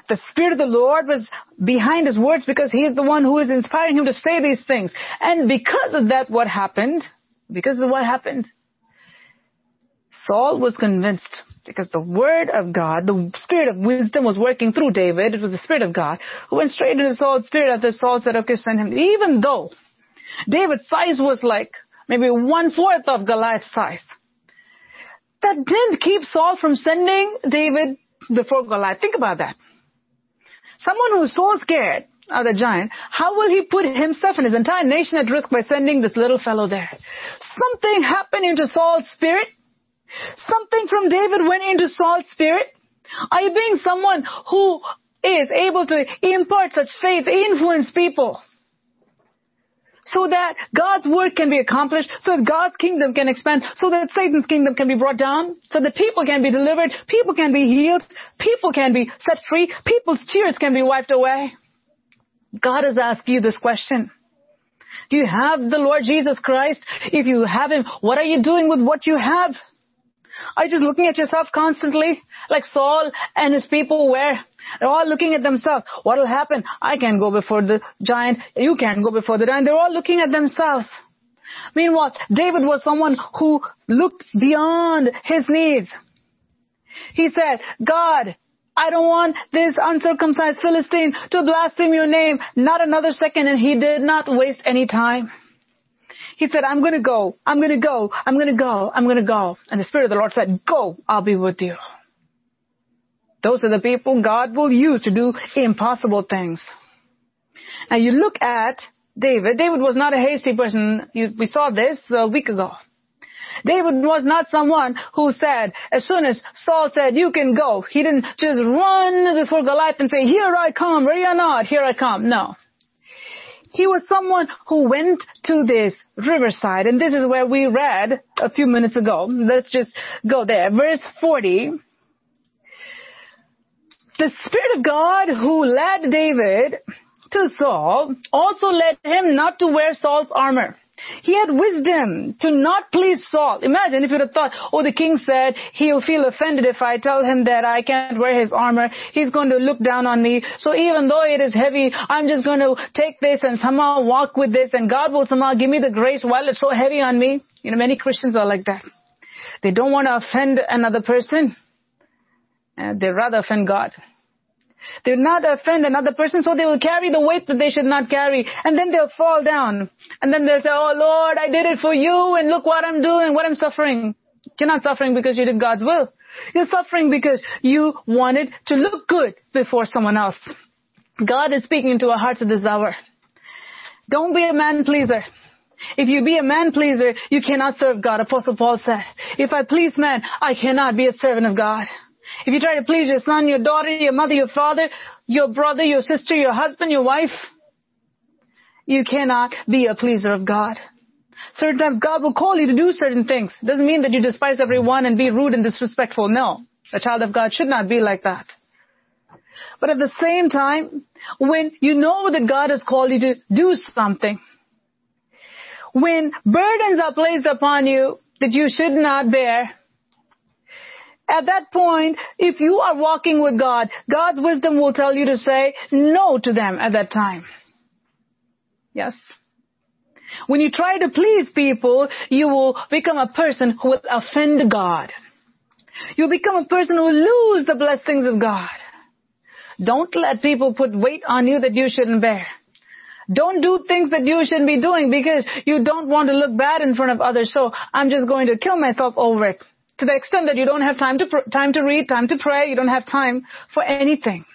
The Spirit of the Lord was behind his words because he is the one who is inspiring him to say these things. And because of that, what happened? Because of what happened? Saul was convinced because the word of God, the spirit of wisdom was working through David. It was the spirit of God who went straight into Saul's spirit after Saul said, okay, send him. Even though David's size was like maybe one fourth of Goliath's size. That didn't keep Saul from sending David before Goliath. Think about that. Someone who's so scared of the giant, how will he put himself and his entire nation at risk by sending this little fellow there? Something happened into Saul's spirit. Something from David went into Saul's spirit. Are you being someone who is able to impart such faith, influence people? so that God's work can be accomplished, so that God's kingdom can expand, so that Satan's kingdom can be brought down, so that people can be delivered, people can be healed, people can be set free, people's tears can be wiped away. God has asked you this question. Do you have the Lord Jesus Christ? If you have Him, what are you doing with what you have? Are you just looking at yourself constantly? Like Saul and his people were. They're all looking at themselves. What will happen? I can go before the giant. You can't go before the giant. They're all looking at themselves. Meanwhile, David was someone who looked beyond his needs. He said, God, I don't want this uncircumcised Philistine to blaspheme your name. Not another second. And he did not waste any time. He said, I'm going to go. I'm going to go. I'm going to go. I'm going to go. And the Spirit of the Lord said, go. I'll be with you. Those are the people God will use to do impossible things. Now you look at David. David was not a hasty person. we saw this a week ago. David was not someone who said, as soon as Saul said, you can go, he didn't just run before Goliath and say, here I come, ready or not, here I come. No. He was someone who went to this riverside, and this is where we read a few minutes ago. Let's just go there. Verse 40. The Spirit of God who led David to Saul also led him not to wear Saul's armor. He had wisdom to not please Saul. Imagine if you'd have thought, oh, the king said he'll feel offended if I tell him that I can't wear his armor. He's going to look down on me. So even though it is heavy, I'm just going to take this and somehow walk with this and God will somehow give me the grace while it's so heavy on me. You know, many Christians are like that. They don't want to offend another person. Uh, they rather offend God. They'll not offend another person, so they will carry the weight that they should not carry. And then they'll fall down. And then they'll say, oh Lord, I did it for you, and look what I'm doing, what I'm suffering. You're not suffering because you did God's will. You're suffering because you wanted to look good before someone else. God is speaking into our hearts at this hour. Don't be a man pleaser. If you be a man pleaser, you cannot serve God. Apostle Paul said, if I please man, I cannot be a servant of God. If you try to please your son, your daughter, your mother, your father, your brother, your sister, your husband, your wife, you cannot be a pleaser of God. Certain times God will call you to do certain things. Doesn't mean that you despise everyone and be rude and disrespectful. No. A child of God should not be like that. But at the same time, when you know that God has called you to do something, when burdens are placed upon you that you should not bear, at that point, if you are walking with God, God's wisdom will tell you to say no to them at that time. Yes? When you try to please people, you will become a person who will offend God. You'll become a person who will lose the blessings of God. Don't let people put weight on you that you shouldn't bear. Don't do things that you shouldn't be doing because you don't want to look bad in front of others. So I'm just going to kill myself over it to the extent that you don't have time to pr- time to read, time to pray, you don't have time for anything.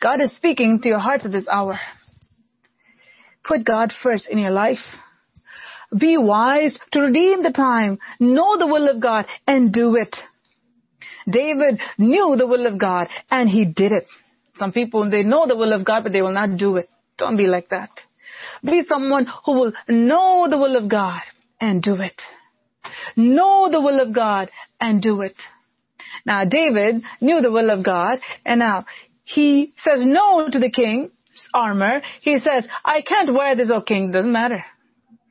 God is speaking to your heart at this hour. Put God first in your life. Be wise to redeem the time. Know the will of God and do it. David knew the will of God and he did it. Some people, they know the will of God, but they will not do it. Don't be like that. Be someone who will know the will of God and do it. Know the will of God and do it. Now David knew the will of God and now he says no to the king's armor. He says, I can't wear this, oh king. Doesn't matter.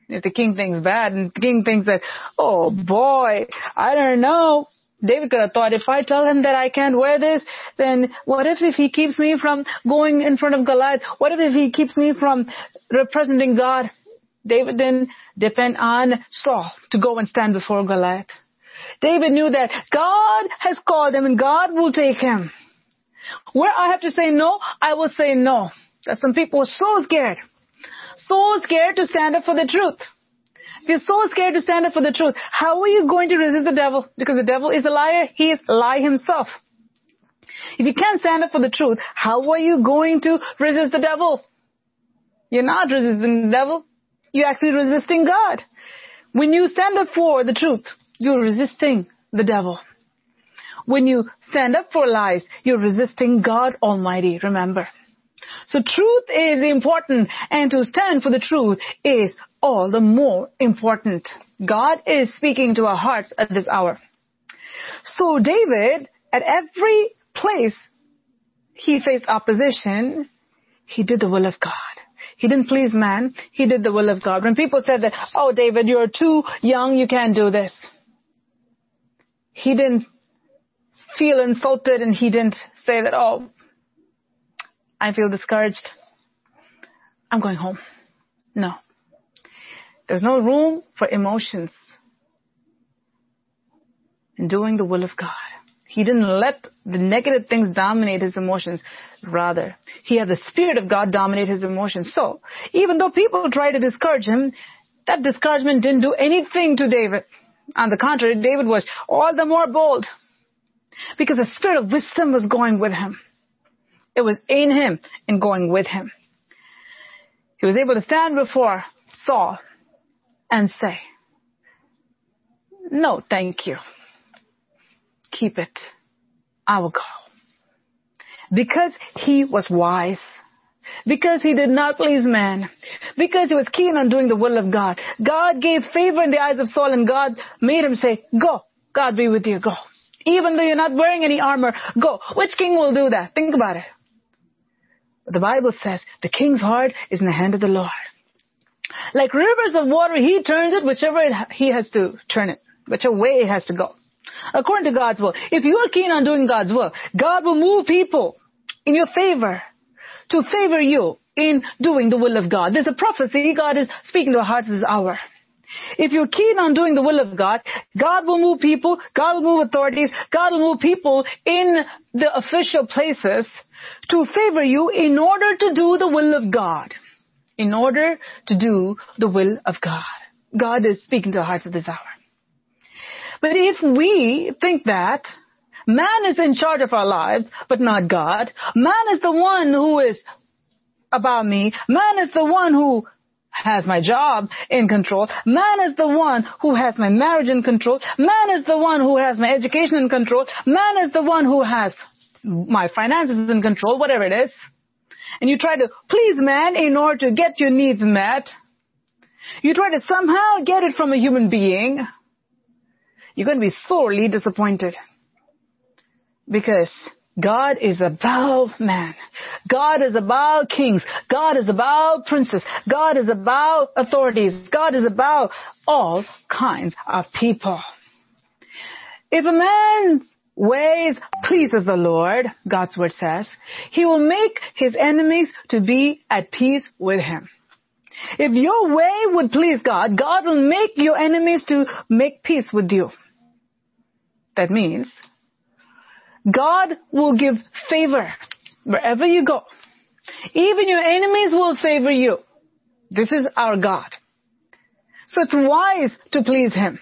If the king thinks bad and the king thinks that, oh boy, I don't know. David could have thought, if I tell him that I can't wear this, then what if if he keeps me from going in front of Goliath? What if if he keeps me from representing God? David didn't depend on Saul to go and stand before Goliath. David knew that God has called him and God will take him. Where I have to say no, I will say no. That some people are so scared. So scared to stand up for the truth. You're so scared to stand up for the truth, how are you going to resist the devil? Because the devil is a liar. He is lie himself. If you can't stand up for the truth, how are you going to resist the devil? You're not resisting the devil. You're actually resisting God. When you stand up for the truth, you're resisting the devil. When you stand up for lies, you're resisting God Almighty, remember. So truth is important and to stand for the truth is all the more important. God is speaking to our hearts at this hour. So David, at every place he faced opposition, he did the will of God. He didn't please man. He did the will of God. When people said that, oh David, you're too young, you can't do this. He didn't feel insulted and he didn't say that, oh, I feel discouraged. I'm going home. No. There's no room for emotions in doing the will of God. He didn't let the negative things dominate his emotions. Rather, he had the Spirit of God dominate his emotions. So, even though people tried to discourage him, that discouragement didn't do anything to David. On the contrary, David was all the more bold because the Spirit of wisdom was going with him. It was in him and going with him. He was able to stand before Saul and say, no, thank you keep it. I will go. Because he was wise. Because he did not please man. Because he was keen on doing the will of God. God gave favor in the eyes of Saul and God made him say, go. God be with you. Go. Even though you're not wearing any armor, go. Which king will do that? Think about it. But the Bible says the king's heart is in the hand of the Lord. Like rivers of water, he turns it whichever it, he has to turn it, whichever way it has to go according to God's will. If you are keen on doing God's will, God will move people in your favor to favor you in doing the will of God. There's a prophecy God is speaking to our hearts this hour. If you're keen on doing the will of God, God will move people, God will move authorities, God will move people in the official places to favor you in order to do the will of God. In order to do the will of God. God is speaking to our hearts at this hour. But if we think that man is in charge of our lives, but not God, man is the one who is about me, man is the one who has my job in control. Man is the one who has my marriage in control. Man is the one who has my education in control. Man is the one who has my finances in control, whatever it is. And you try to please man in order to get your needs met. You try to somehow get it from a human being you're going to be sorely disappointed. Because God is above man. God is above kings. God is above princes. God is above authorities. God is above all kinds of people. If a man's ways pleases the Lord, God's word says, he will make his enemies to be at peace with him. If your way would please God, God will make your enemies to make peace with you. That means God will give favor wherever you go. Even your enemies will favor you. This is our God. So it's wise to please Him.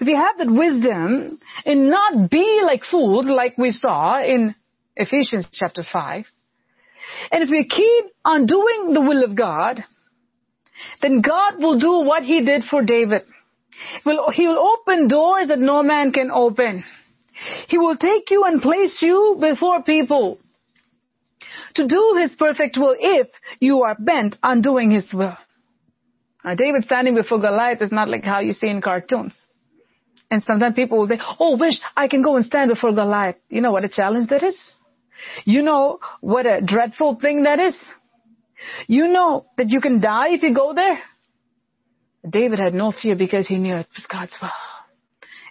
If you have that wisdom and not be like fools like we saw in Ephesians chapter 5, and if you keep on doing the will of God, then God will do what He did for David. Will, he will open doors that no man can open. He will take you and place you before people to do his perfect will if you are bent on doing his will. Now, David standing before Goliath is not like how you see in cartoons. And sometimes people will say, oh, wish I can go and stand before Goliath. You know what a challenge that is? You know what a dreadful thing that is? You know that you can die if you go there? David had no fear because he knew it was God's will.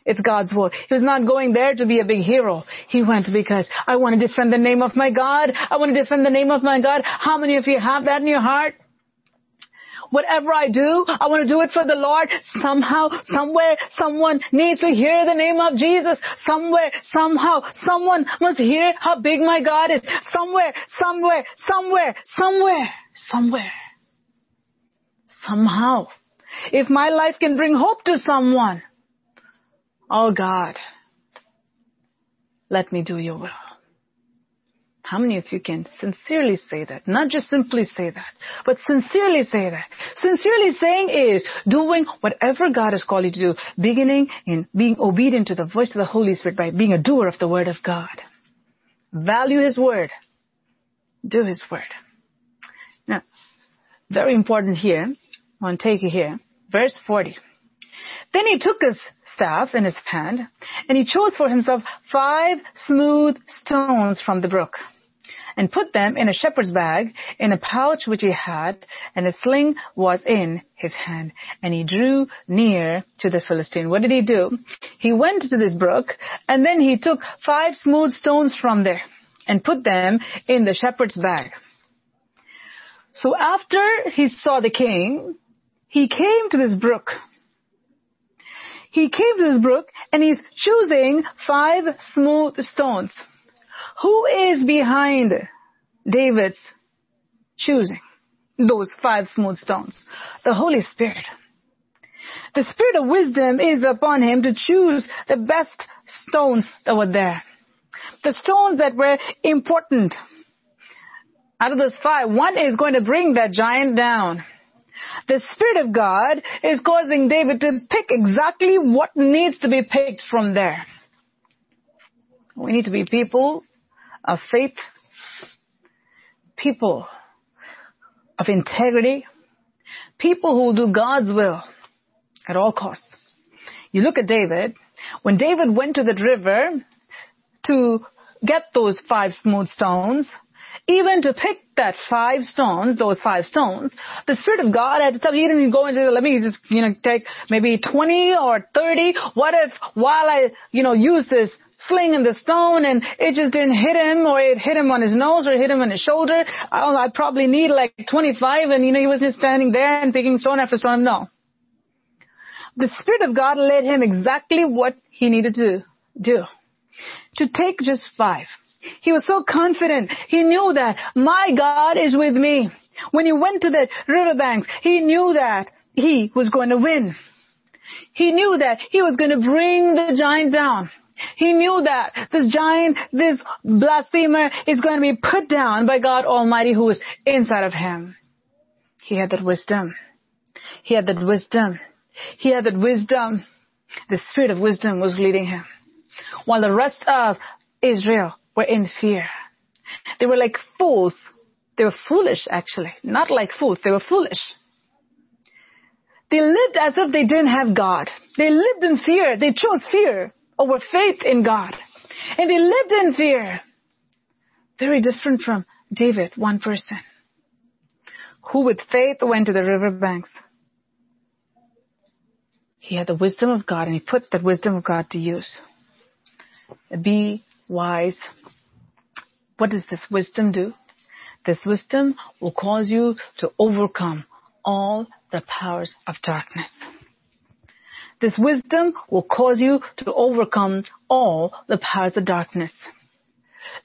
It's God's will. He was not going there to be a big hero. He went because I want to defend the name of my God. I want to defend the name of my God. How many of you have that in your heart? Whatever I do, I want to do it for the Lord. Somehow, somewhere, someone needs to hear the name of Jesus. Somewhere, somehow, someone must hear how big my God is. Somewhere, somewhere, somewhere, somewhere, somewhere. Somehow. If my life can bring hope to someone, oh God, let me do your will. How many of you can sincerely say that? Not just simply say that, but sincerely say that. Sincerely saying is doing whatever God has called you to do, beginning in being obedient to the voice of the Holy Spirit by being a doer of the Word of God. Value His Word. Do His Word. Now, very important here. To take you here. Verse 40. Then he took his staff in his hand, and he chose for himself five smooth stones from the brook and put them in a shepherd's bag in a pouch which he had, and a sling was in his hand. And he drew near to the Philistine. What did he do? He went to this brook, and then he took five smooth stones from there and put them in the shepherd's bag. So after he saw the king, he came to this brook. He came to this brook and he's choosing five smooth stones. Who is behind David's choosing those five smooth stones? The Holy Spirit. The Spirit of wisdom is upon him to choose the best stones that were there. The stones that were important. Out of those five, one is going to bring that giant down. The Spirit of God is causing David to pick exactly what needs to be picked from there. We need to be people of faith, people of integrity, people who do God's will at all costs. You look at David. When David went to the river to get those five smooth stones, even to pick that five stones, those five stones, the Spirit of God had to tell he didn't go into, let me just, you know, take maybe 20 or 30. What if while I, you know, use this sling and the stone and it just didn't hit him or it hit him on his nose or hit him on his shoulder. I I'd probably need like 25 and you know, he was just standing there and picking stone after stone. No. The Spirit of God led him exactly what he needed to do. To take just five. He was so confident. He knew that my God is with me. When he went to the riverbanks, he knew that he was going to win. He knew that he was going to bring the giant down. He knew that this giant, this blasphemer is going to be put down by God Almighty who is inside of him. He had that wisdom. He had that wisdom. He had that wisdom. The spirit of wisdom was leading him. While the rest of Israel were in fear. They were like fools. They were foolish actually. Not like fools. They were foolish. They lived as if they didn't have God. They lived in fear. They chose fear over faith in God. And they lived in fear. Very different from David, one person, who with faith went to the riverbanks. He had the wisdom of God and he put that wisdom of God to use. Be wise. What does this wisdom do? This wisdom will cause you to overcome all the powers of darkness. This wisdom will cause you to overcome all the powers of darkness.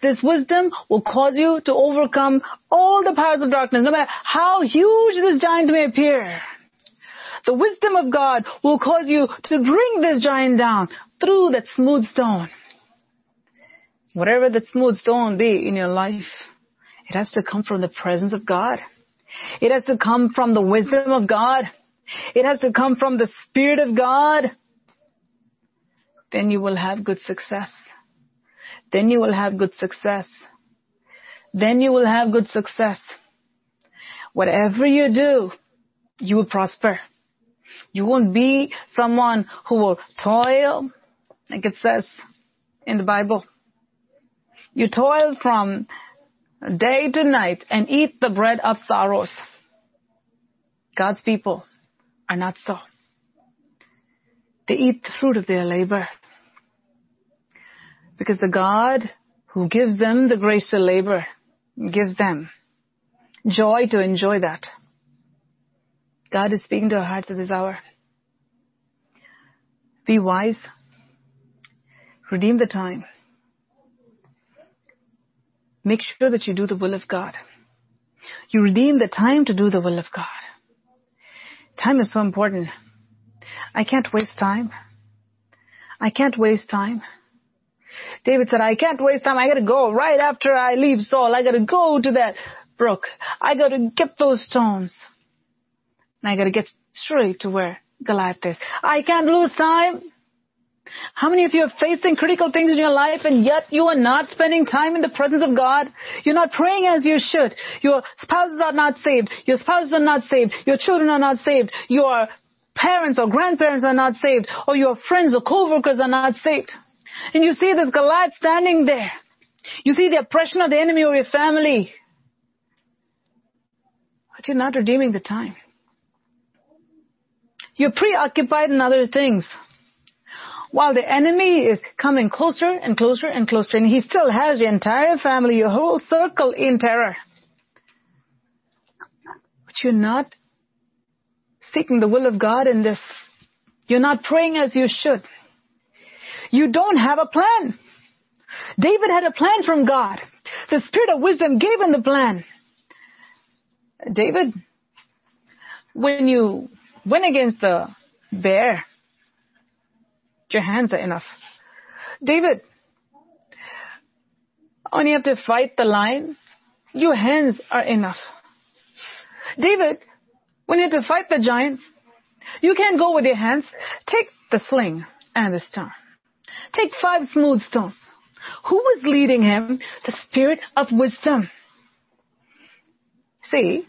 This wisdom will cause you to overcome all the powers of darkness, no matter how huge this giant may appear. The wisdom of God will cause you to bring this giant down through that smooth stone. Whatever that smooth stone be in your life, it has to come from the presence of God. It has to come from the wisdom of God. It has to come from the Spirit of God. Then you will have good success. Then you will have good success. Then you will have good success. Whatever you do, you will prosper. You won't be someone who will toil, like it says in the Bible. You toil from day to night and eat the bread of sorrows. God's people are not so. They eat the fruit of their labor. Because the God who gives them the grace to labor gives them joy to enjoy that. God is speaking to our hearts at this hour. Be wise. Redeem the time. Make sure that you do the will of God. You redeem the time to do the will of God. Time is so important. I can't waste time. I can't waste time. David said, I can't waste time. I gotta go right after I leave Saul. I gotta go to that brook. I gotta get those stones. And I gotta get straight to where Goliath is. I can't lose time. How many of you are facing critical things in your life and yet you are not spending time in the presence of God? You're not praying as you should. Your spouses are not saved. Your spouses are not saved. Your children are not saved. Your parents or grandparents are not saved. Or your friends or co-workers are not saved. And you see this Goliath standing there. You see the oppression of the enemy over your family. But you're not redeeming the time. You're preoccupied in other things. While the enemy is coming closer and closer and closer, and he still has your entire family, your whole circle in terror. But you're not seeking the will of God in this. You're not praying as you should. You don't have a plan. David had a plan from God. The spirit of wisdom gave him the plan. David, when you went against the bear, your hands are enough. David, when you have to fight the lion, your hands are enough. David, when you have to fight the giant, you can't go with your hands. Take the sling and the stone. Take five smooth stones. Who was leading him? The spirit of wisdom. See,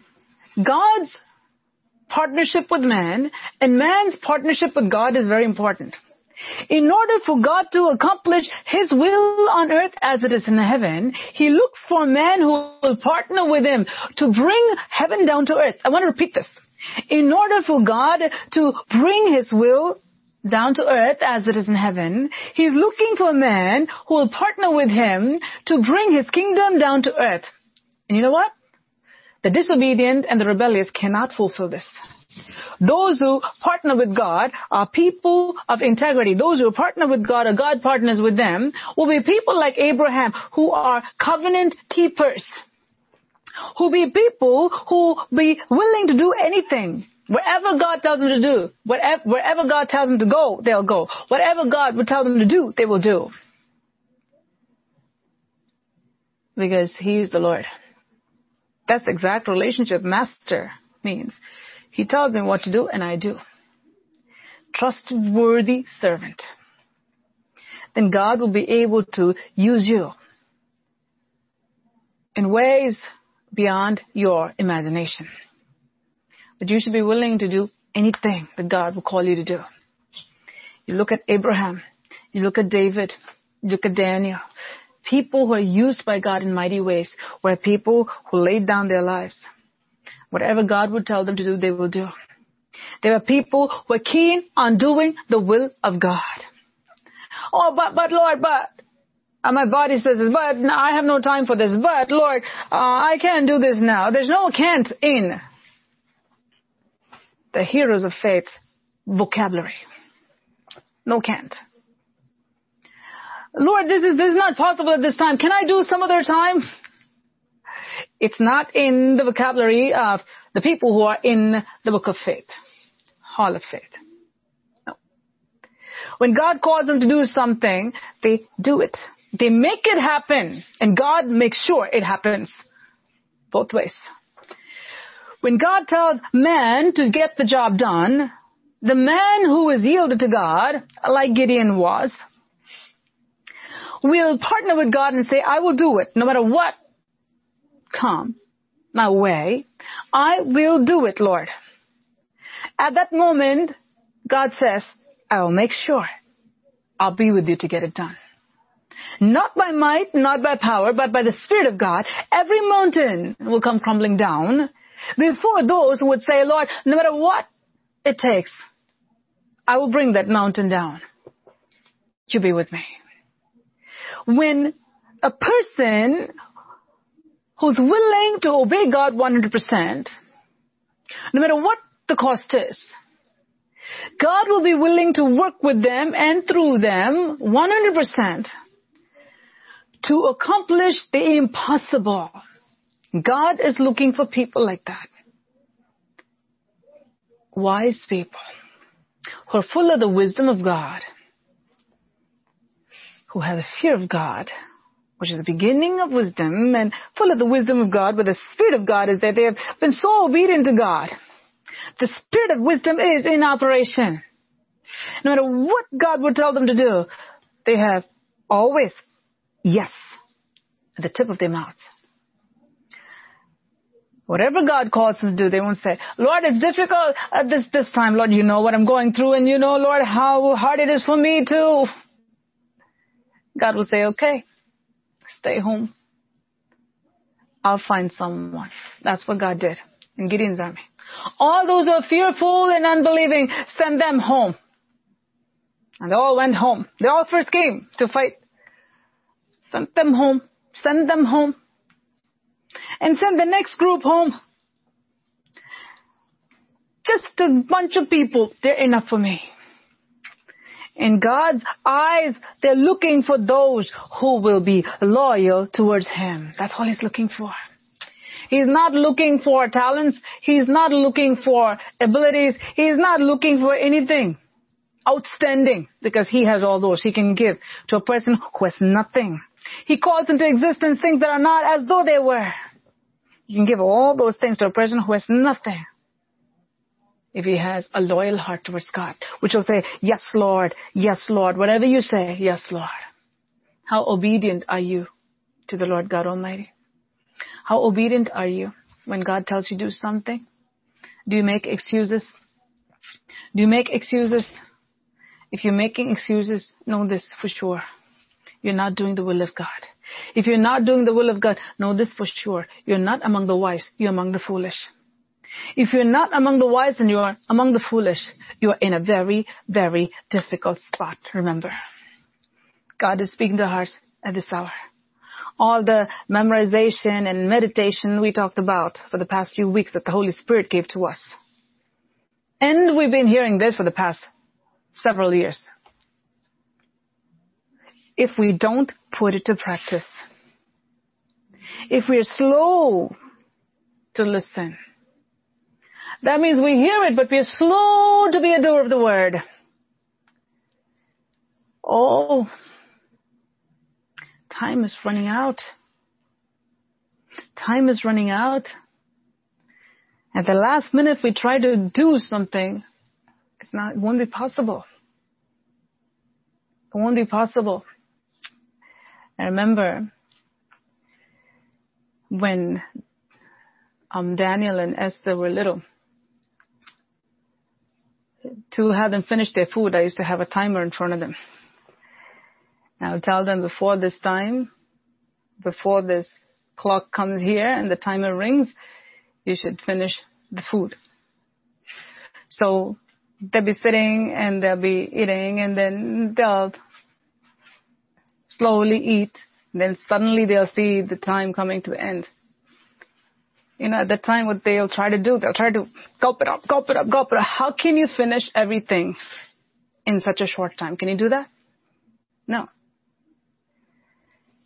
God's partnership with man and man's partnership with God is very important. In order for God to accomplish His will on earth as it is in heaven, He looks for man who will partner with Him to bring heaven down to earth. I want to repeat this. In order for God to bring His will down to earth as it is in heaven. He's looking for a man who will partner with him to bring his kingdom down to earth. And you know what? The disobedient and the rebellious cannot fulfill this. Those who partner with God are people of integrity. Those who partner with God or God partners with them will be people like Abraham who are covenant keepers. Who be people who be willing to do anything Wherever God tells them to do, wherever, wherever God tells them to go, they'll go. Whatever God would tell them to do, they will do. Because He's the Lord. That's the exact relationship master means. He tells me what to do and I do. Trustworthy servant. Then God will be able to use you in ways beyond your imagination. But you should be willing to do anything that God will call you to do. You look at Abraham, you look at David, you look at Daniel. People who are used by God in mighty ways were people who laid down their lives. Whatever God would tell them to do, they will do. There were people who were keen on doing the will of God. Oh, but, but Lord, but, uh, my body says this, but no, I have no time for this, but Lord, uh, I can't do this now. There's no can't in the heroes of faith vocabulary. No can't. Lord, this is, this is not possible at this time. Can I do some other time? It's not in the vocabulary of the people who are in the book of faith, hall of faith. No. When God calls them to do something, they do it. They make it happen and God makes sure it happens both ways. When God tells man to get the job done, the man who is yielded to God, like Gideon was, will partner with God and say, I will do it no matter what come my way. I will do it, Lord. At that moment, God says, I will make sure I'll be with you to get it done. Not by might, not by power, but by the Spirit of God, every mountain will come crumbling down before those who would say, Lord, no matter what it takes, I will bring that mountain down. You be with me. When a person who's willing to obey God 100%, no matter what the cost is, God will be willing to work with them and through them 100% to accomplish the impossible. God is looking for people like that. Wise people who are full of the wisdom of God, who have the fear of God, which is the beginning of wisdom and full of the wisdom of God, but the Spirit of God is that they have been so obedient to God. The Spirit of wisdom is in operation. No matter what God would tell them to do, they have always yes at the tip of their mouths. Whatever God calls them to do, they won't say, Lord, it's difficult at this, this time. Lord, you know what I'm going through and you know, Lord, how hard it is for me too. God will say, okay, stay home. I'll find someone. That's what God did in Gideon's army. All those who are fearful and unbelieving, send them home. And they all went home. They all first came to fight. Send them home. Send them home. And send the next group home. Just a bunch of people, they're enough for me. In God's eyes, they're looking for those who will be loyal towards Him. That's all He's looking for. He's not looking for talents. He's not looking for abilities. He's not looking for anything outstanding because He has all those He can give to a person who has nothing. He calls into existence things that are not as though they were. You can give all those things to a person who has nothing if he has a loyal heart towards God, which will say, yes, Lord, yes, Lord, whatever you say, yes, Lord. How obedient are you to the Lord God Almighty? How obedient are you when God tells you to do something? Do you make excuses? Do you make excuses? If you're making excuses, know this for sure. You're not doing the will of God. If you're not doing the will of God, know this for sure. You're not among the wise, you're among the foolish. If you're not among the wise and you're among the foolish, you're in a very, very difficult spot, remember. God is speaking to hearts at this hour. All the memorization and meditation we talked about for the past few weeks that the Holy Spirit gave to us. And we've been hearing this for the past several years. If we don't put it to practice, if we're slow to listen, that means we hear it, but we're slow to be a doer of the word. Oh, time is running out. Time is running out. At the last minute, we try to do something. It's not, it won't be possible. It won't be possible. I remember when um, Daniel and Esther were little to have them finish their food, I used to have a timer in front of them. I'll tell them before this time, before this clock comes here and the timer rings, you should finish the food. So they'll be sitting and they'll be eating and then they'll slowly eat. Then suddenly they'll see the time coming to the end you know, at the time what they'll try to do, they'll try to gulp it up, gulp it up, gulp it up. How can you finish everything in such a short time? Can you do that? No.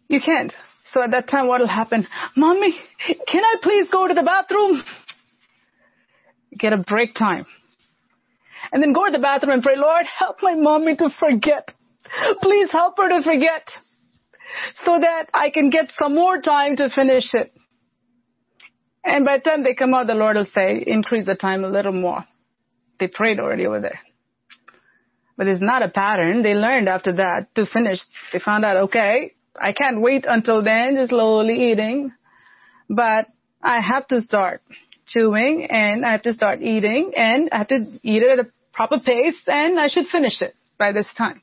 You can't. So at that time what'll happen? Mommy, can I please go to the bathroom? Get a break time. And then go to the bathroom and pray, Lord, help my mommy to forget. Please help her to forget so that I can get some more time to finish it. And by the time they come out, the Lord will say, increase the time a little more. They prayed already over there. But it's not a pattern. They learned after that to finish. They found out, okay, I can't wait until then, just slowly eating. But I have to start chewing and I have to start eating and I have to eat it at a proper pace and I should finish it by this time.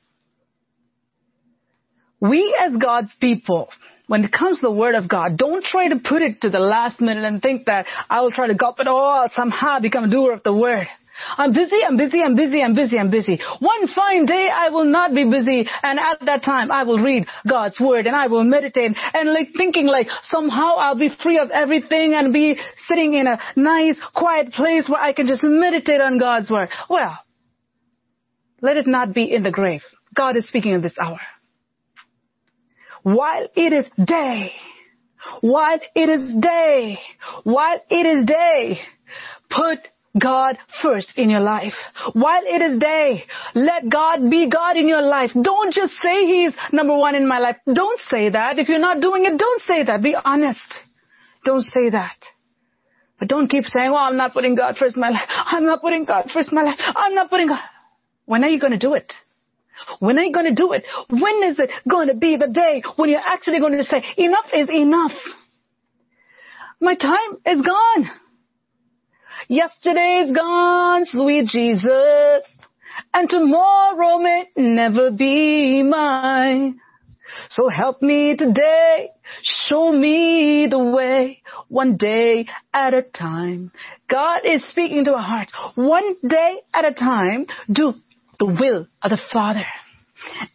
We as God's people when it comes to the word of God, don't try to put it to the last minute and think that I will try to gulp it all somehow become a doer of the word. I'm busy, I'm busy, I'm busy, I'm busy, I'm busy. One fine day I will not be busy and at that time I will read God's word and I will meditate and like thinking like somehow I'll be free of everything and be sitting in a nice quiet place where I can just meditate on God's word. Well, let it not be in the grave. God is speaking in this hour. While it is day, while it is day, while it is day, put God first in your life. While it is day, let God be God in your life. Don't just say He's number one in my life. Don't say that. If you're not doing it, don't say that. Be honest. Don't say that. But don't keep saying, well, I'm not putting God first in my life. I'm not putting God first in my life. I'm not putting God. When are you going to do it? When are you going to do it? When is it going to be the day when you're actually going to say, enough is enough? My time is gone. Yesterday is gone, sweet Jesus, and tomorrow may never be mine. So help me today, show me the way, one day at a time. God is speaking to our hearts. One day at a time, do the will of the Father.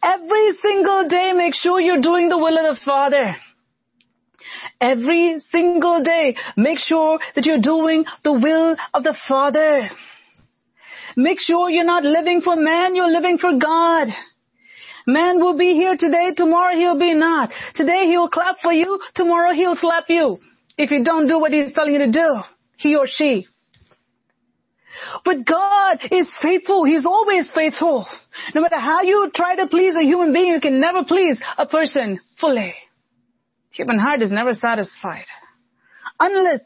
Every single day, make sure you're doing the will of the Father. Every single day, make sure that you're doing the will of the Father. Make sure you're not living for man, you're living for God. Man will be here today, tomorrow he'll be not. Today he'll clap for you, tomorrow he'll slap you. If you don't do what he's telling you to do, he or she. But God is faithful. He's always faithful. No matter how you try to please a human being, you can never please a person fully. Human heart is never satisfied. Unless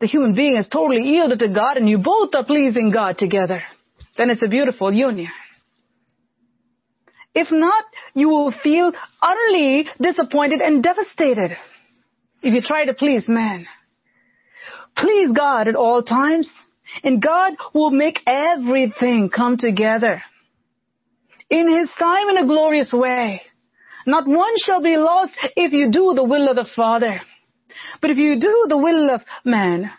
the human being is totally yielded to God and you both are pleasing God together. Then it's a beautiful union. If not, you will feel utterly disappointed and devastated if you try to please man. Please God at all times and God will make everything come together in His time in a glorious way. Not one shall be lost if you do the will of the Father. But if you do the will of man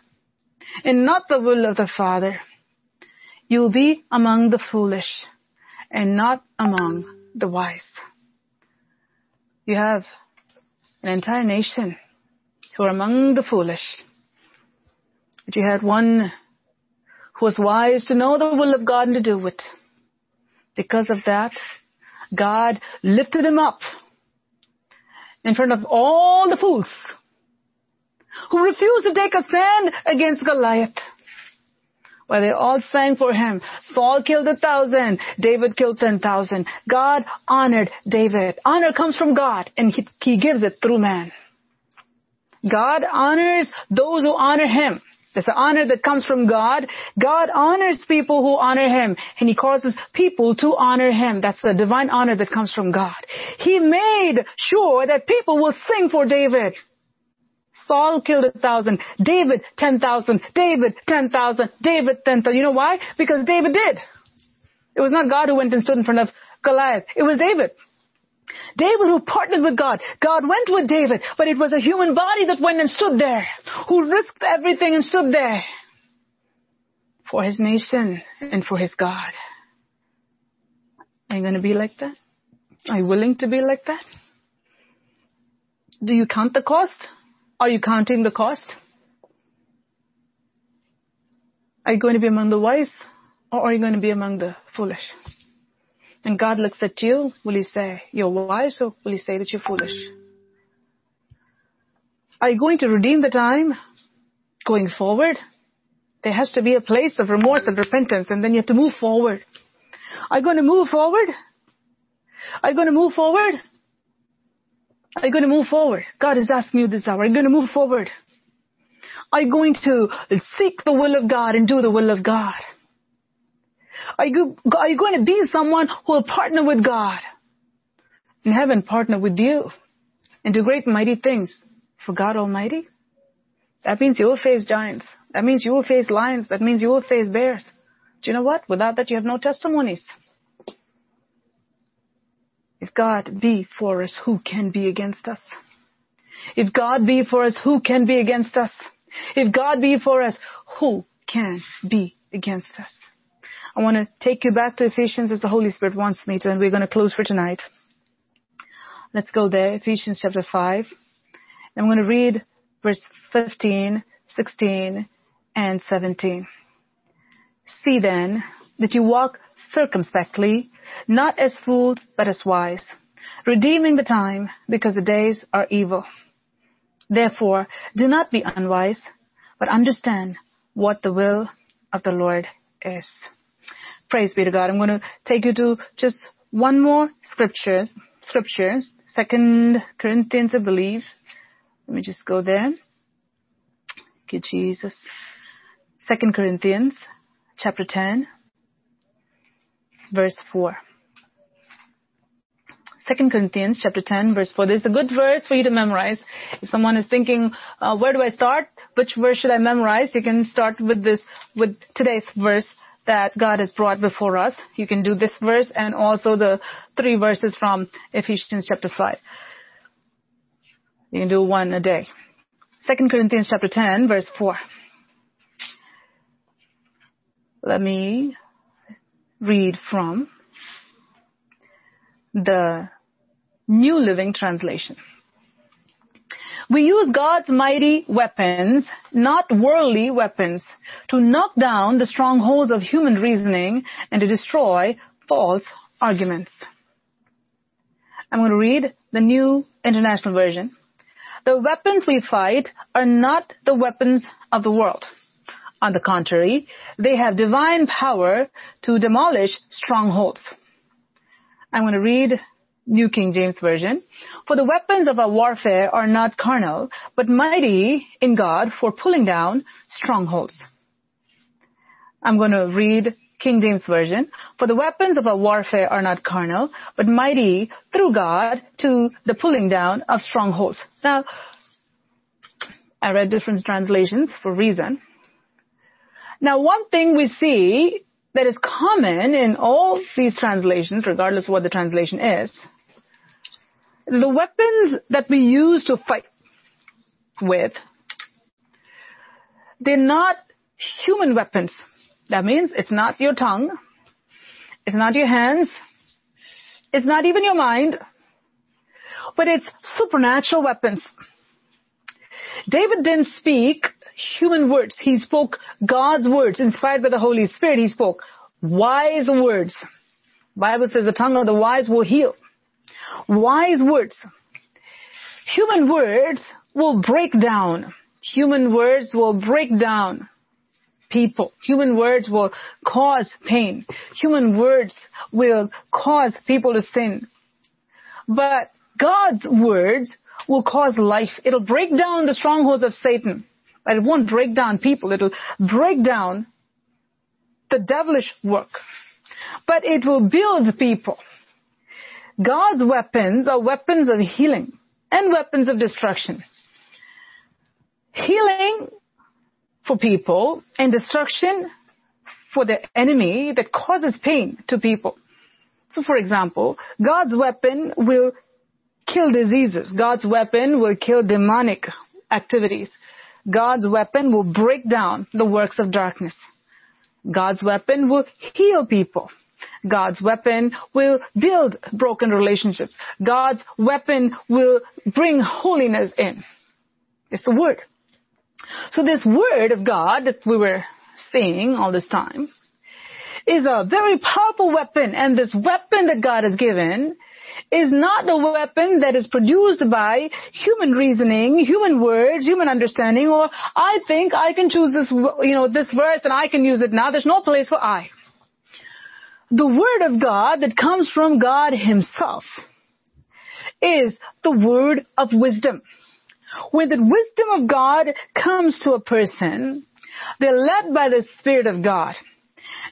and not the will of the Father, you'll be among the foolish and not among the wise. You have an entire nation who are among the foolish. But you had one who was wise to know the will of God and to do it. Because of that, God lifted him up in front of all the fools who refused to take a stand against Goliath. While they all sang for him. Saul killed a thousand. David killed ten thousand. God honored David. Honor comes from God and he, he gives it through man. God honors those who honor him. There's an honor that comes from God. God honors people who honor Him, and He causes people to honor Him. That's the divine honor that comes from God. He made sure that people will sing for David. Saul killed a thousand, David ten thousand, David ten thousand, David ten thousand. You know why? Because David did. It was not God who went and stood in front of Goliath. It was David. David who partnered with God. God went with David, but it was a human body that went and stood there, who risked everything and stood there for his nation and for his God. Are you going to be like that? Are you willing to be like that? Do you count the cost? Are you counting the cost? Are you going to be among the wise or are you going to be among the foolish? And God looks at you, will He say, you're wise or will He say that you're foolish? Are you going to redeem the time going forward? There has to be a place of remorse and repentance and then you have to move forward. Are you going to move forward? Are you going to move forward? Are you going to move forward? God is asking you this hour. Are you going to move forward? Are you going to seek the will of God and do the will of God? Are you, are you going to be someone who will partner with God in heaven, partner with you and do great mighty things for God Almighty? That means you will face giants. That means you will face lions. That means you will face bears. Do you know what? Without that, you have no testimonies. If God be for us, who can be against us? If God be for us, who can be against us? If God be for us, who can be against us? I want to take you back to Ephesians as the Holy Spirit wants me to, and we're going to close for tonight. Let's go there, Ephesians chapter 5. I'm going to read verse 15, 16, and 17. See then that you walk circumspectly, not as fools, but as wise, redeeming the time because the days are evil. Therefore, do not be unwise, but understand what the will of the Lord is. Praise be to God. I'm going to take you to just one more scriptures, scriptures, Second Corinthians, I believe. Let me just go there. Thank you, Jesus. Second Corinthians, chapter 10, verse 4. Second Corinthians chapter 10 verse 4. This is a good verse for you to memorize. If someone is thinking, uh, where do I start? Which verse should I memorize? You can start with this, with today's verse that God has brought before us. You can do this verse and also the three verses from Ephesians chapter 5. You can do one a day. Second Corinthians chapter 10 verse 4. Let me read from the New Living Translation. We use God's mighty weapons, not worldly weapons, to knock down the strongholds of human reasoning and to destroy false arguments. I'm going to read the New International Version. The weapons we fight are not the weapons of the world. On the contrary, they have divine power to demolish strongholds. I'm going to read New King James Version. For the weapons of our warfare are not carnal, but mighty in God for pulling down strongholds. I'm going to read King James Version. For the weapons of our warfare are not carnal, but mighty through God to the pulling down of strongholds. Now, I read different translations for reason. Now, one thing we see that is common in all these translations, regardless of what the translation is, the weapons that we use to fight with, they're not human weapons. That means it's not your tongue, it's not your hands, it's not even your mind, but it's supernatural weapons. David didn't speak human words. He spoke God's words, inspired by the Holy Spirit. He spoke wise words. Bible says the tongue of the wise will heal. Wise words. Human words will break down. Human words will break down people. Human words will cause pain. Human words will cause people to sin. But God's words will cause life. It'll break down the strongholds of Satan. But it won't break down people. It'll break down the devilish work. But it will build people. God's weapons are weapons of healing and weapons of destruction. Healing for people and destruction for the enemy that causes pain to people. So for example, God's weapon will kill diseases. God's weapon will kill demonic activities. God's weapon will break down the works of darkness. God's weapon will heal people. God's weapon will build broken relationships. God's weapon will bring holiness in. It's the word. So this word of God that we were seeing all this time is a very powerful weapon and this weapon that God has given is not the weapon that is produced by human reasoning, human words, human understanding, or I think I can choose this, you know, this verse and I can use it now. There's no place for I. The word of God that comes from God himself is the word of wisdom. When the wisdom of God comes to a person, they're led by the Spirit of God.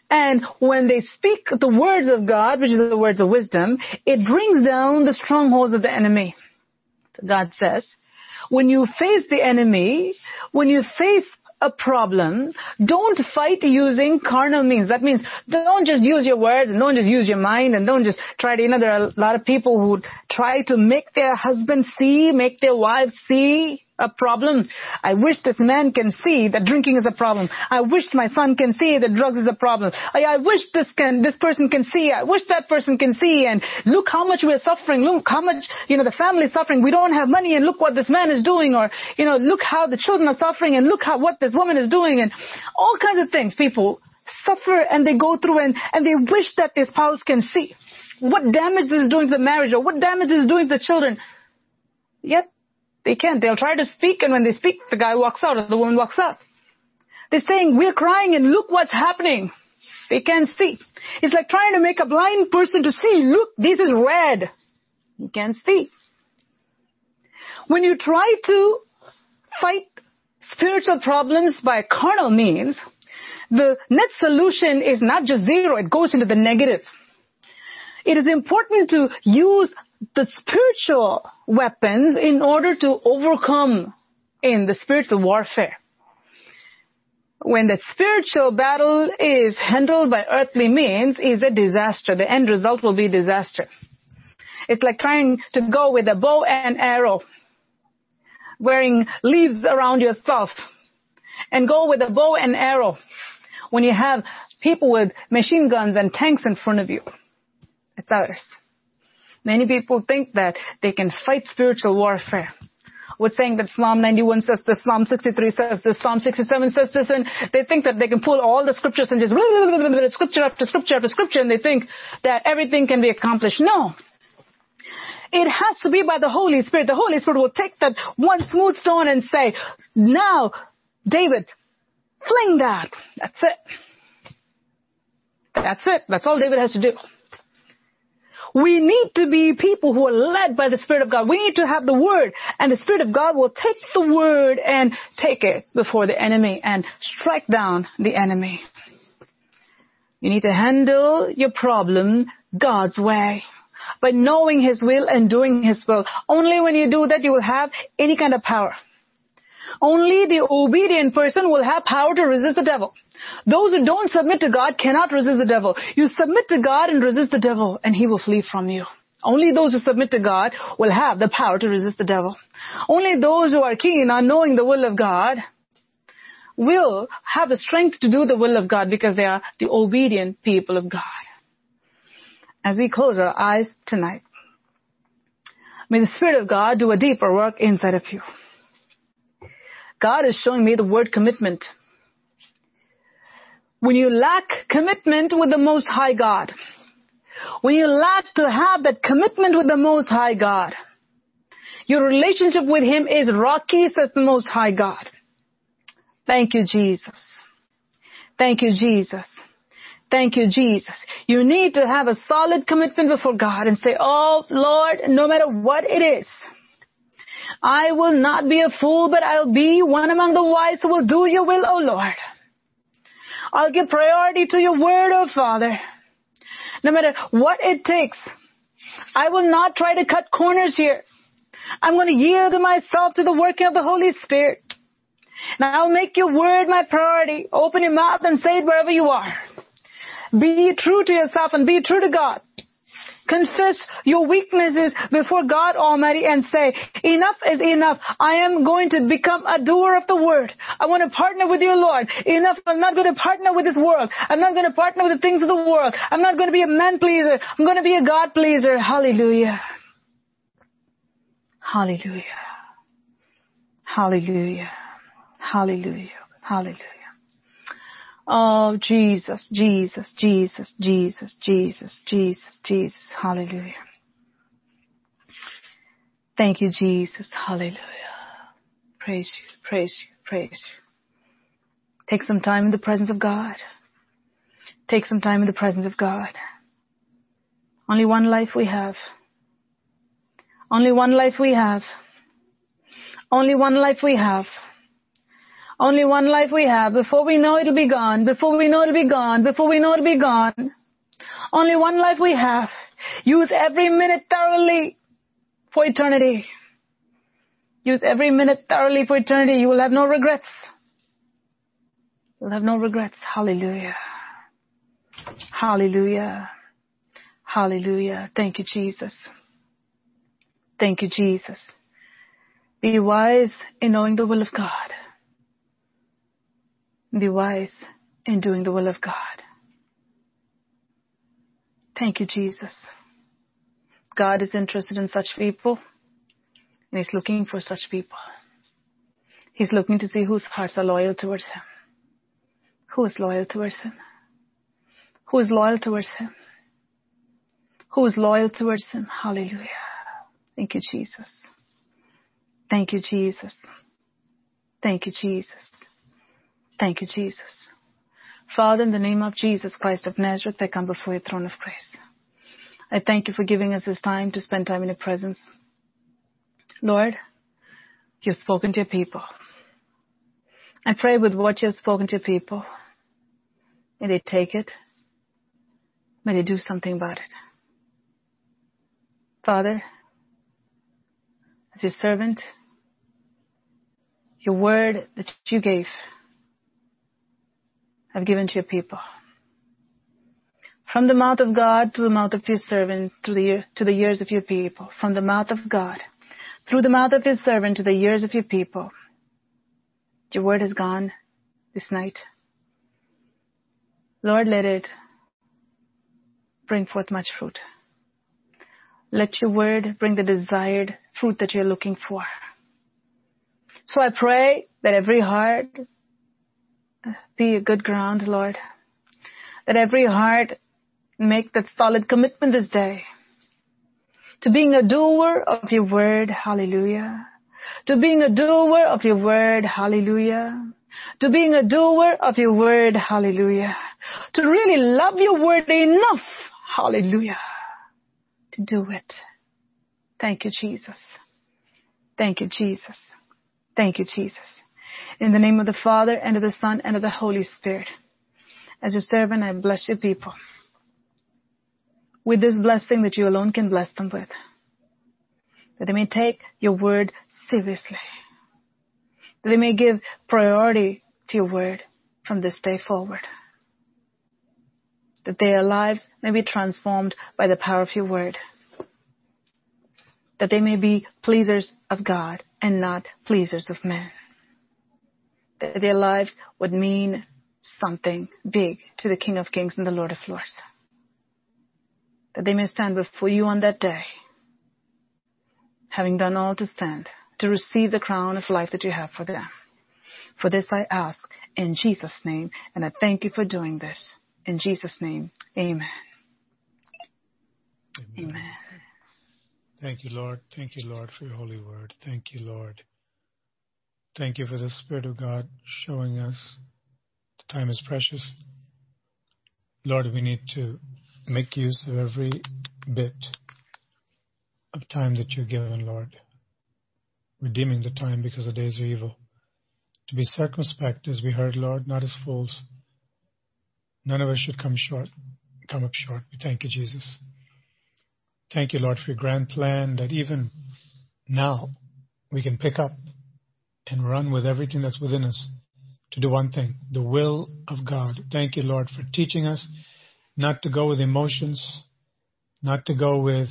And when they speak the words of God, which is the words of wisdom, it brings down the strongholds of the enemy. God says, when you face the enemy, when you face a problem, don't fight using carnal means. That means don't just use your words and don't just use your mind and don't just try to, you know, there are a lot of people who try to make their husband see, make their wives see, a problem. I wish this man can see that drinking is a problem. I wish my son can see that drugs is a problem. I, I wish this can, this person can see. I wish that person can see. And look how much we're suffering. Look how much, you know, the family is suffering. We don't have money and look what this man is doing. Or, you know, look how the children are suffering and look how, what this woman is doing and all kinds of things. People suffer and they go through and, and they wish that their spouse can see what damage this is doing to the marriage or what damage this is doing to the children. Yet they can't. They'll try to speak and when they speak, the guy walks out or the woman walks out. They're saying, we're crying and look what's happening. They can't see. It's like trying to make a blind person to see, look, this is red. You can't see. When you try to fight spiritual problems by carnal means, the net solution is not just zero, it goes into the negative. It is important to use the spiritual weapons in order to overcome in the spiritual warfare. When the spiritual battle is handled by earthly means is a disaster. The end result will be disaster. It's like trying to go with a bow and arrow, wearing leaves around yourself, and go with a bow and arrow when you have people with machine guns and tanks in front of you. It's ours. Many people think that they can fight spiritual warfare. We're saying that Psalm 91 says this, Psalm 63 says this, Psalm 67 says this, and they think that they can pull all the scriptures and just scripture after scripture after scripture, and they think that everything can be accomplished. No. It has to be by the Holy Spirit. The Holy Spirit will take that one smooth stone and say, now, David, fling that. That's it. That's it. That's all David has to do. We need to be people who are led by the Spirit of God. We need to have the Word and the Spirit of God will take the Word and take it before the enemy and strike down the enemy. You need to handle your problem God's way by knowing His will and doing His will. Only when you do that you will have any kind of power. Only the obedient person will have power to resist the devil. Those who don't submit to God cannot resist the devil. You submit to God and resist the devil and he will flee from you. Only those who submit to God will have the power to resist the devil. Only those who are keen on knowing the will of God will have the strength to do the will of God because they are the obedient people of God. As we close our eyes tonight, may the Spirit of God do a deeper work inside of you. God is showing me the word commitment. When you lack commitment with the Most High God, when you lack to have that commitment with the Most High God, your relationship with Him is rocky, says the Most High God. Thank you, Jesus. Thank you, Jesus. Thank you, Jesus. You need to have a solid commitment before God and say, Oh Lord, no matter what it is, I will not be a fool, but I'll be one among the wise who will do your will, O Lord. I'll give priority to your word, O Father. No matter what it takes, I will not try to cut corners here. I'm going to yield myself to the working of the Holy Spirit. And I'll make your word my priority. Open your mouth and say it wherever you are. Be true to yourself and be true to God. Confess your weaknesses before God Almighty and say, enough is enough. I am going to become a doer of the word. I want to partner with you, Lord. Enough. I'm not going to partner with this world. I'm not going to partner with the things of the world. I'm not going to be a man pleaser. I'm going to be a God pleaser. Hallelujah. Hallelujah. Hallelujah. Hallelujah. Hallelujah. Oh, Jesus, Jesus, Jesus, Jesus, Jesus, Jesus, Jesus. Hallelujah. Thank you, Jesus. Hallelujah. Praise you, praise you, praise you. Take some time in the presence of God. Take some time in the presence of God. Only one life we have. Only one life we have. Only one life we have. Only one life we have. Before we know it'll be gone. Before we know it'll be gone. Before we know it'll be gone. Only one life we have. Use every minute thoroughly for eternity. Use every minute thoroughly for eternity. You will have no regrets. You'll have no regrets. Hallelujah. Hallelujah. Hallelujah. Thank you, Jesus. Thank you, Jesus. Be wise in knowing the will of God. Be wise in doing the will of God. Thank you, Jesus. God is interested in such people, and He's looking for such people. He's looking to see whose hearts are loyal towards Him. Who is loyal towards Him? Who is loyal towards Him? Who is loyal towards Him? Hallelujah. Thank you, Jesus. Thank you, Jesus. Thank you, Jesus. Thank you, Jesus. Father, in the name of Jesus Christ of Nazareth, I come before your throne of grace. I thank you for giving us this time to spend time in your presence. Lord, you've spoken to your people. I pray with what you have spoken to your people, may they take it, may they do something about it. Father, as your servant, your word that you gave, I've given to your people. From the mouth of God to the mouth of your servant, to the, to the ears of your people. From the mouth of God, through the mouth of your servant to the ears of your people. Your word has gone this night. Lord, let it bring forth much fruit. Let your word bring the desired fruit that you're looking for. So I pray that every heart be a good ground, Lord. That every heart make that solid commitment this day to being a doer of your word, hallelujah. To being a doer of your word, hallelujah. To being a doer of your word, hallelujah. To really love your word enough, hallelujah to do it. Thank you, Jesus. Thank you, Jesus. Thank you, Jesus. In the name of the Father and of the Son and of the Holy Spirit. As your servant, I bless your people with this blessing that you alone can bless them with. That they may take your word seriously. That they may give priority to your word from this day forward that their lives may be transformed by the power of your word. That they may be pleasers of God and not pleasers of men. Their lives would mean something big to the King of Kings and the Lord of Lords. That they may stand before you on that day, having done all to stand, to receive the crown of life that you have for them. For this I ask in Jesus' name, and I thank you for doing this. In Jesus' name, amen. Amen. amen. Thank you, Lord. Thank you, Lord, for your holy word. Thank you, Lord. Thank you for the Spirit of God showing us the time is precious. Lord, we need to make use of every bit of time that you're given, Lord. Redeeming the time because the days are evil. To be circumspect, as we heard, Lord, not as fools None of us should come short, come up short. We thank you, Jesus. Thank you, Lord, for your grand plan that even now we can pick up and run with everything that's within us to do one thing, the will of God. Thank you, Lord, for teaching us not to go with emotions, not to go with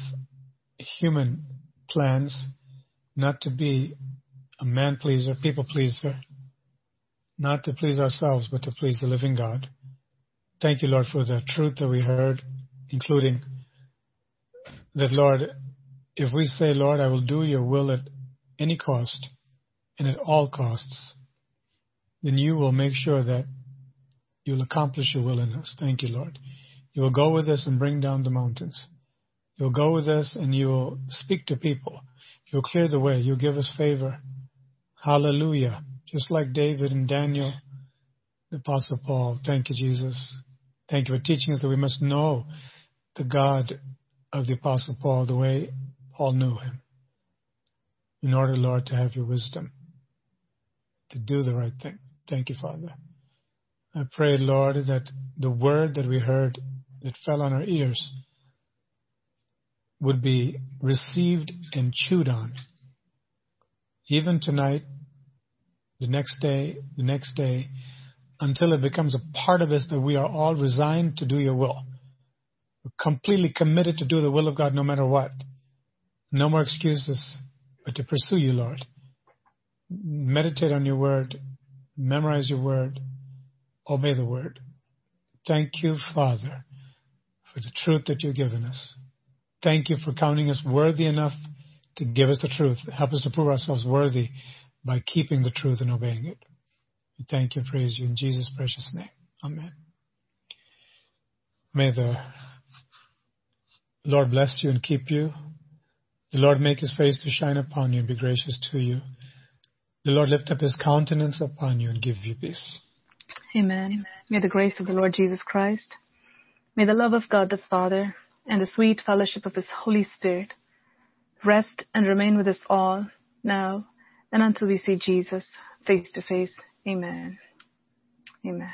human plans, not to be a man pleaser, people pleaser, not to please ourselves, but to please the living God. Thank you, Lord, for the truth that we heard, including that, Lord, if we say, Lord, I will do your will at any cost and at all costs, then you will make sure that you'll accomplish your will in us. Thank you, Lord. You will go with us and bring down the mountains. You'll go with us and you will speak to people. You'll clear the way. You'll give us favor. Hallelujah. Just like David and Daniel, the Apostle Paul. Thank you, Jesus. Thank you for teaching us that we must know the God of the Apostle Paul the way Paul knew him. In order, Lord, to have your wisdom, to do the right thing. Thank you, Father. I pray, Lord, that the word that we heard that fell on our ears would be received and chewed on. Even tonight, the next day, the next day, until it becomes a part of us that we are all resigned to do your will. We're completely committed to do the will of God no matter what. No more excuses, but to pursue you, Lord. Meditate on your word, memorize your word, obey the word. Thank you, Father, for the truth that you've given us. Thank you for counting us worthy enough to give us the truth. Help us to prove ourselves worthy by keeping the truth and obeying it. We thank you, praise you in Jesus' precious name. Amen. May the Lord bless you and keep you. The Lord make his face to shine upon you and be gracious to you. The Lord lift up his countenance upon you and give you peace. Amen. May the grace of the Lord Jesus Christ, may the love of God the Father, and the sweet fellowship of his Holy Spirit rest and remain with us all now and until we see Jesus face to face. Amen. Amen.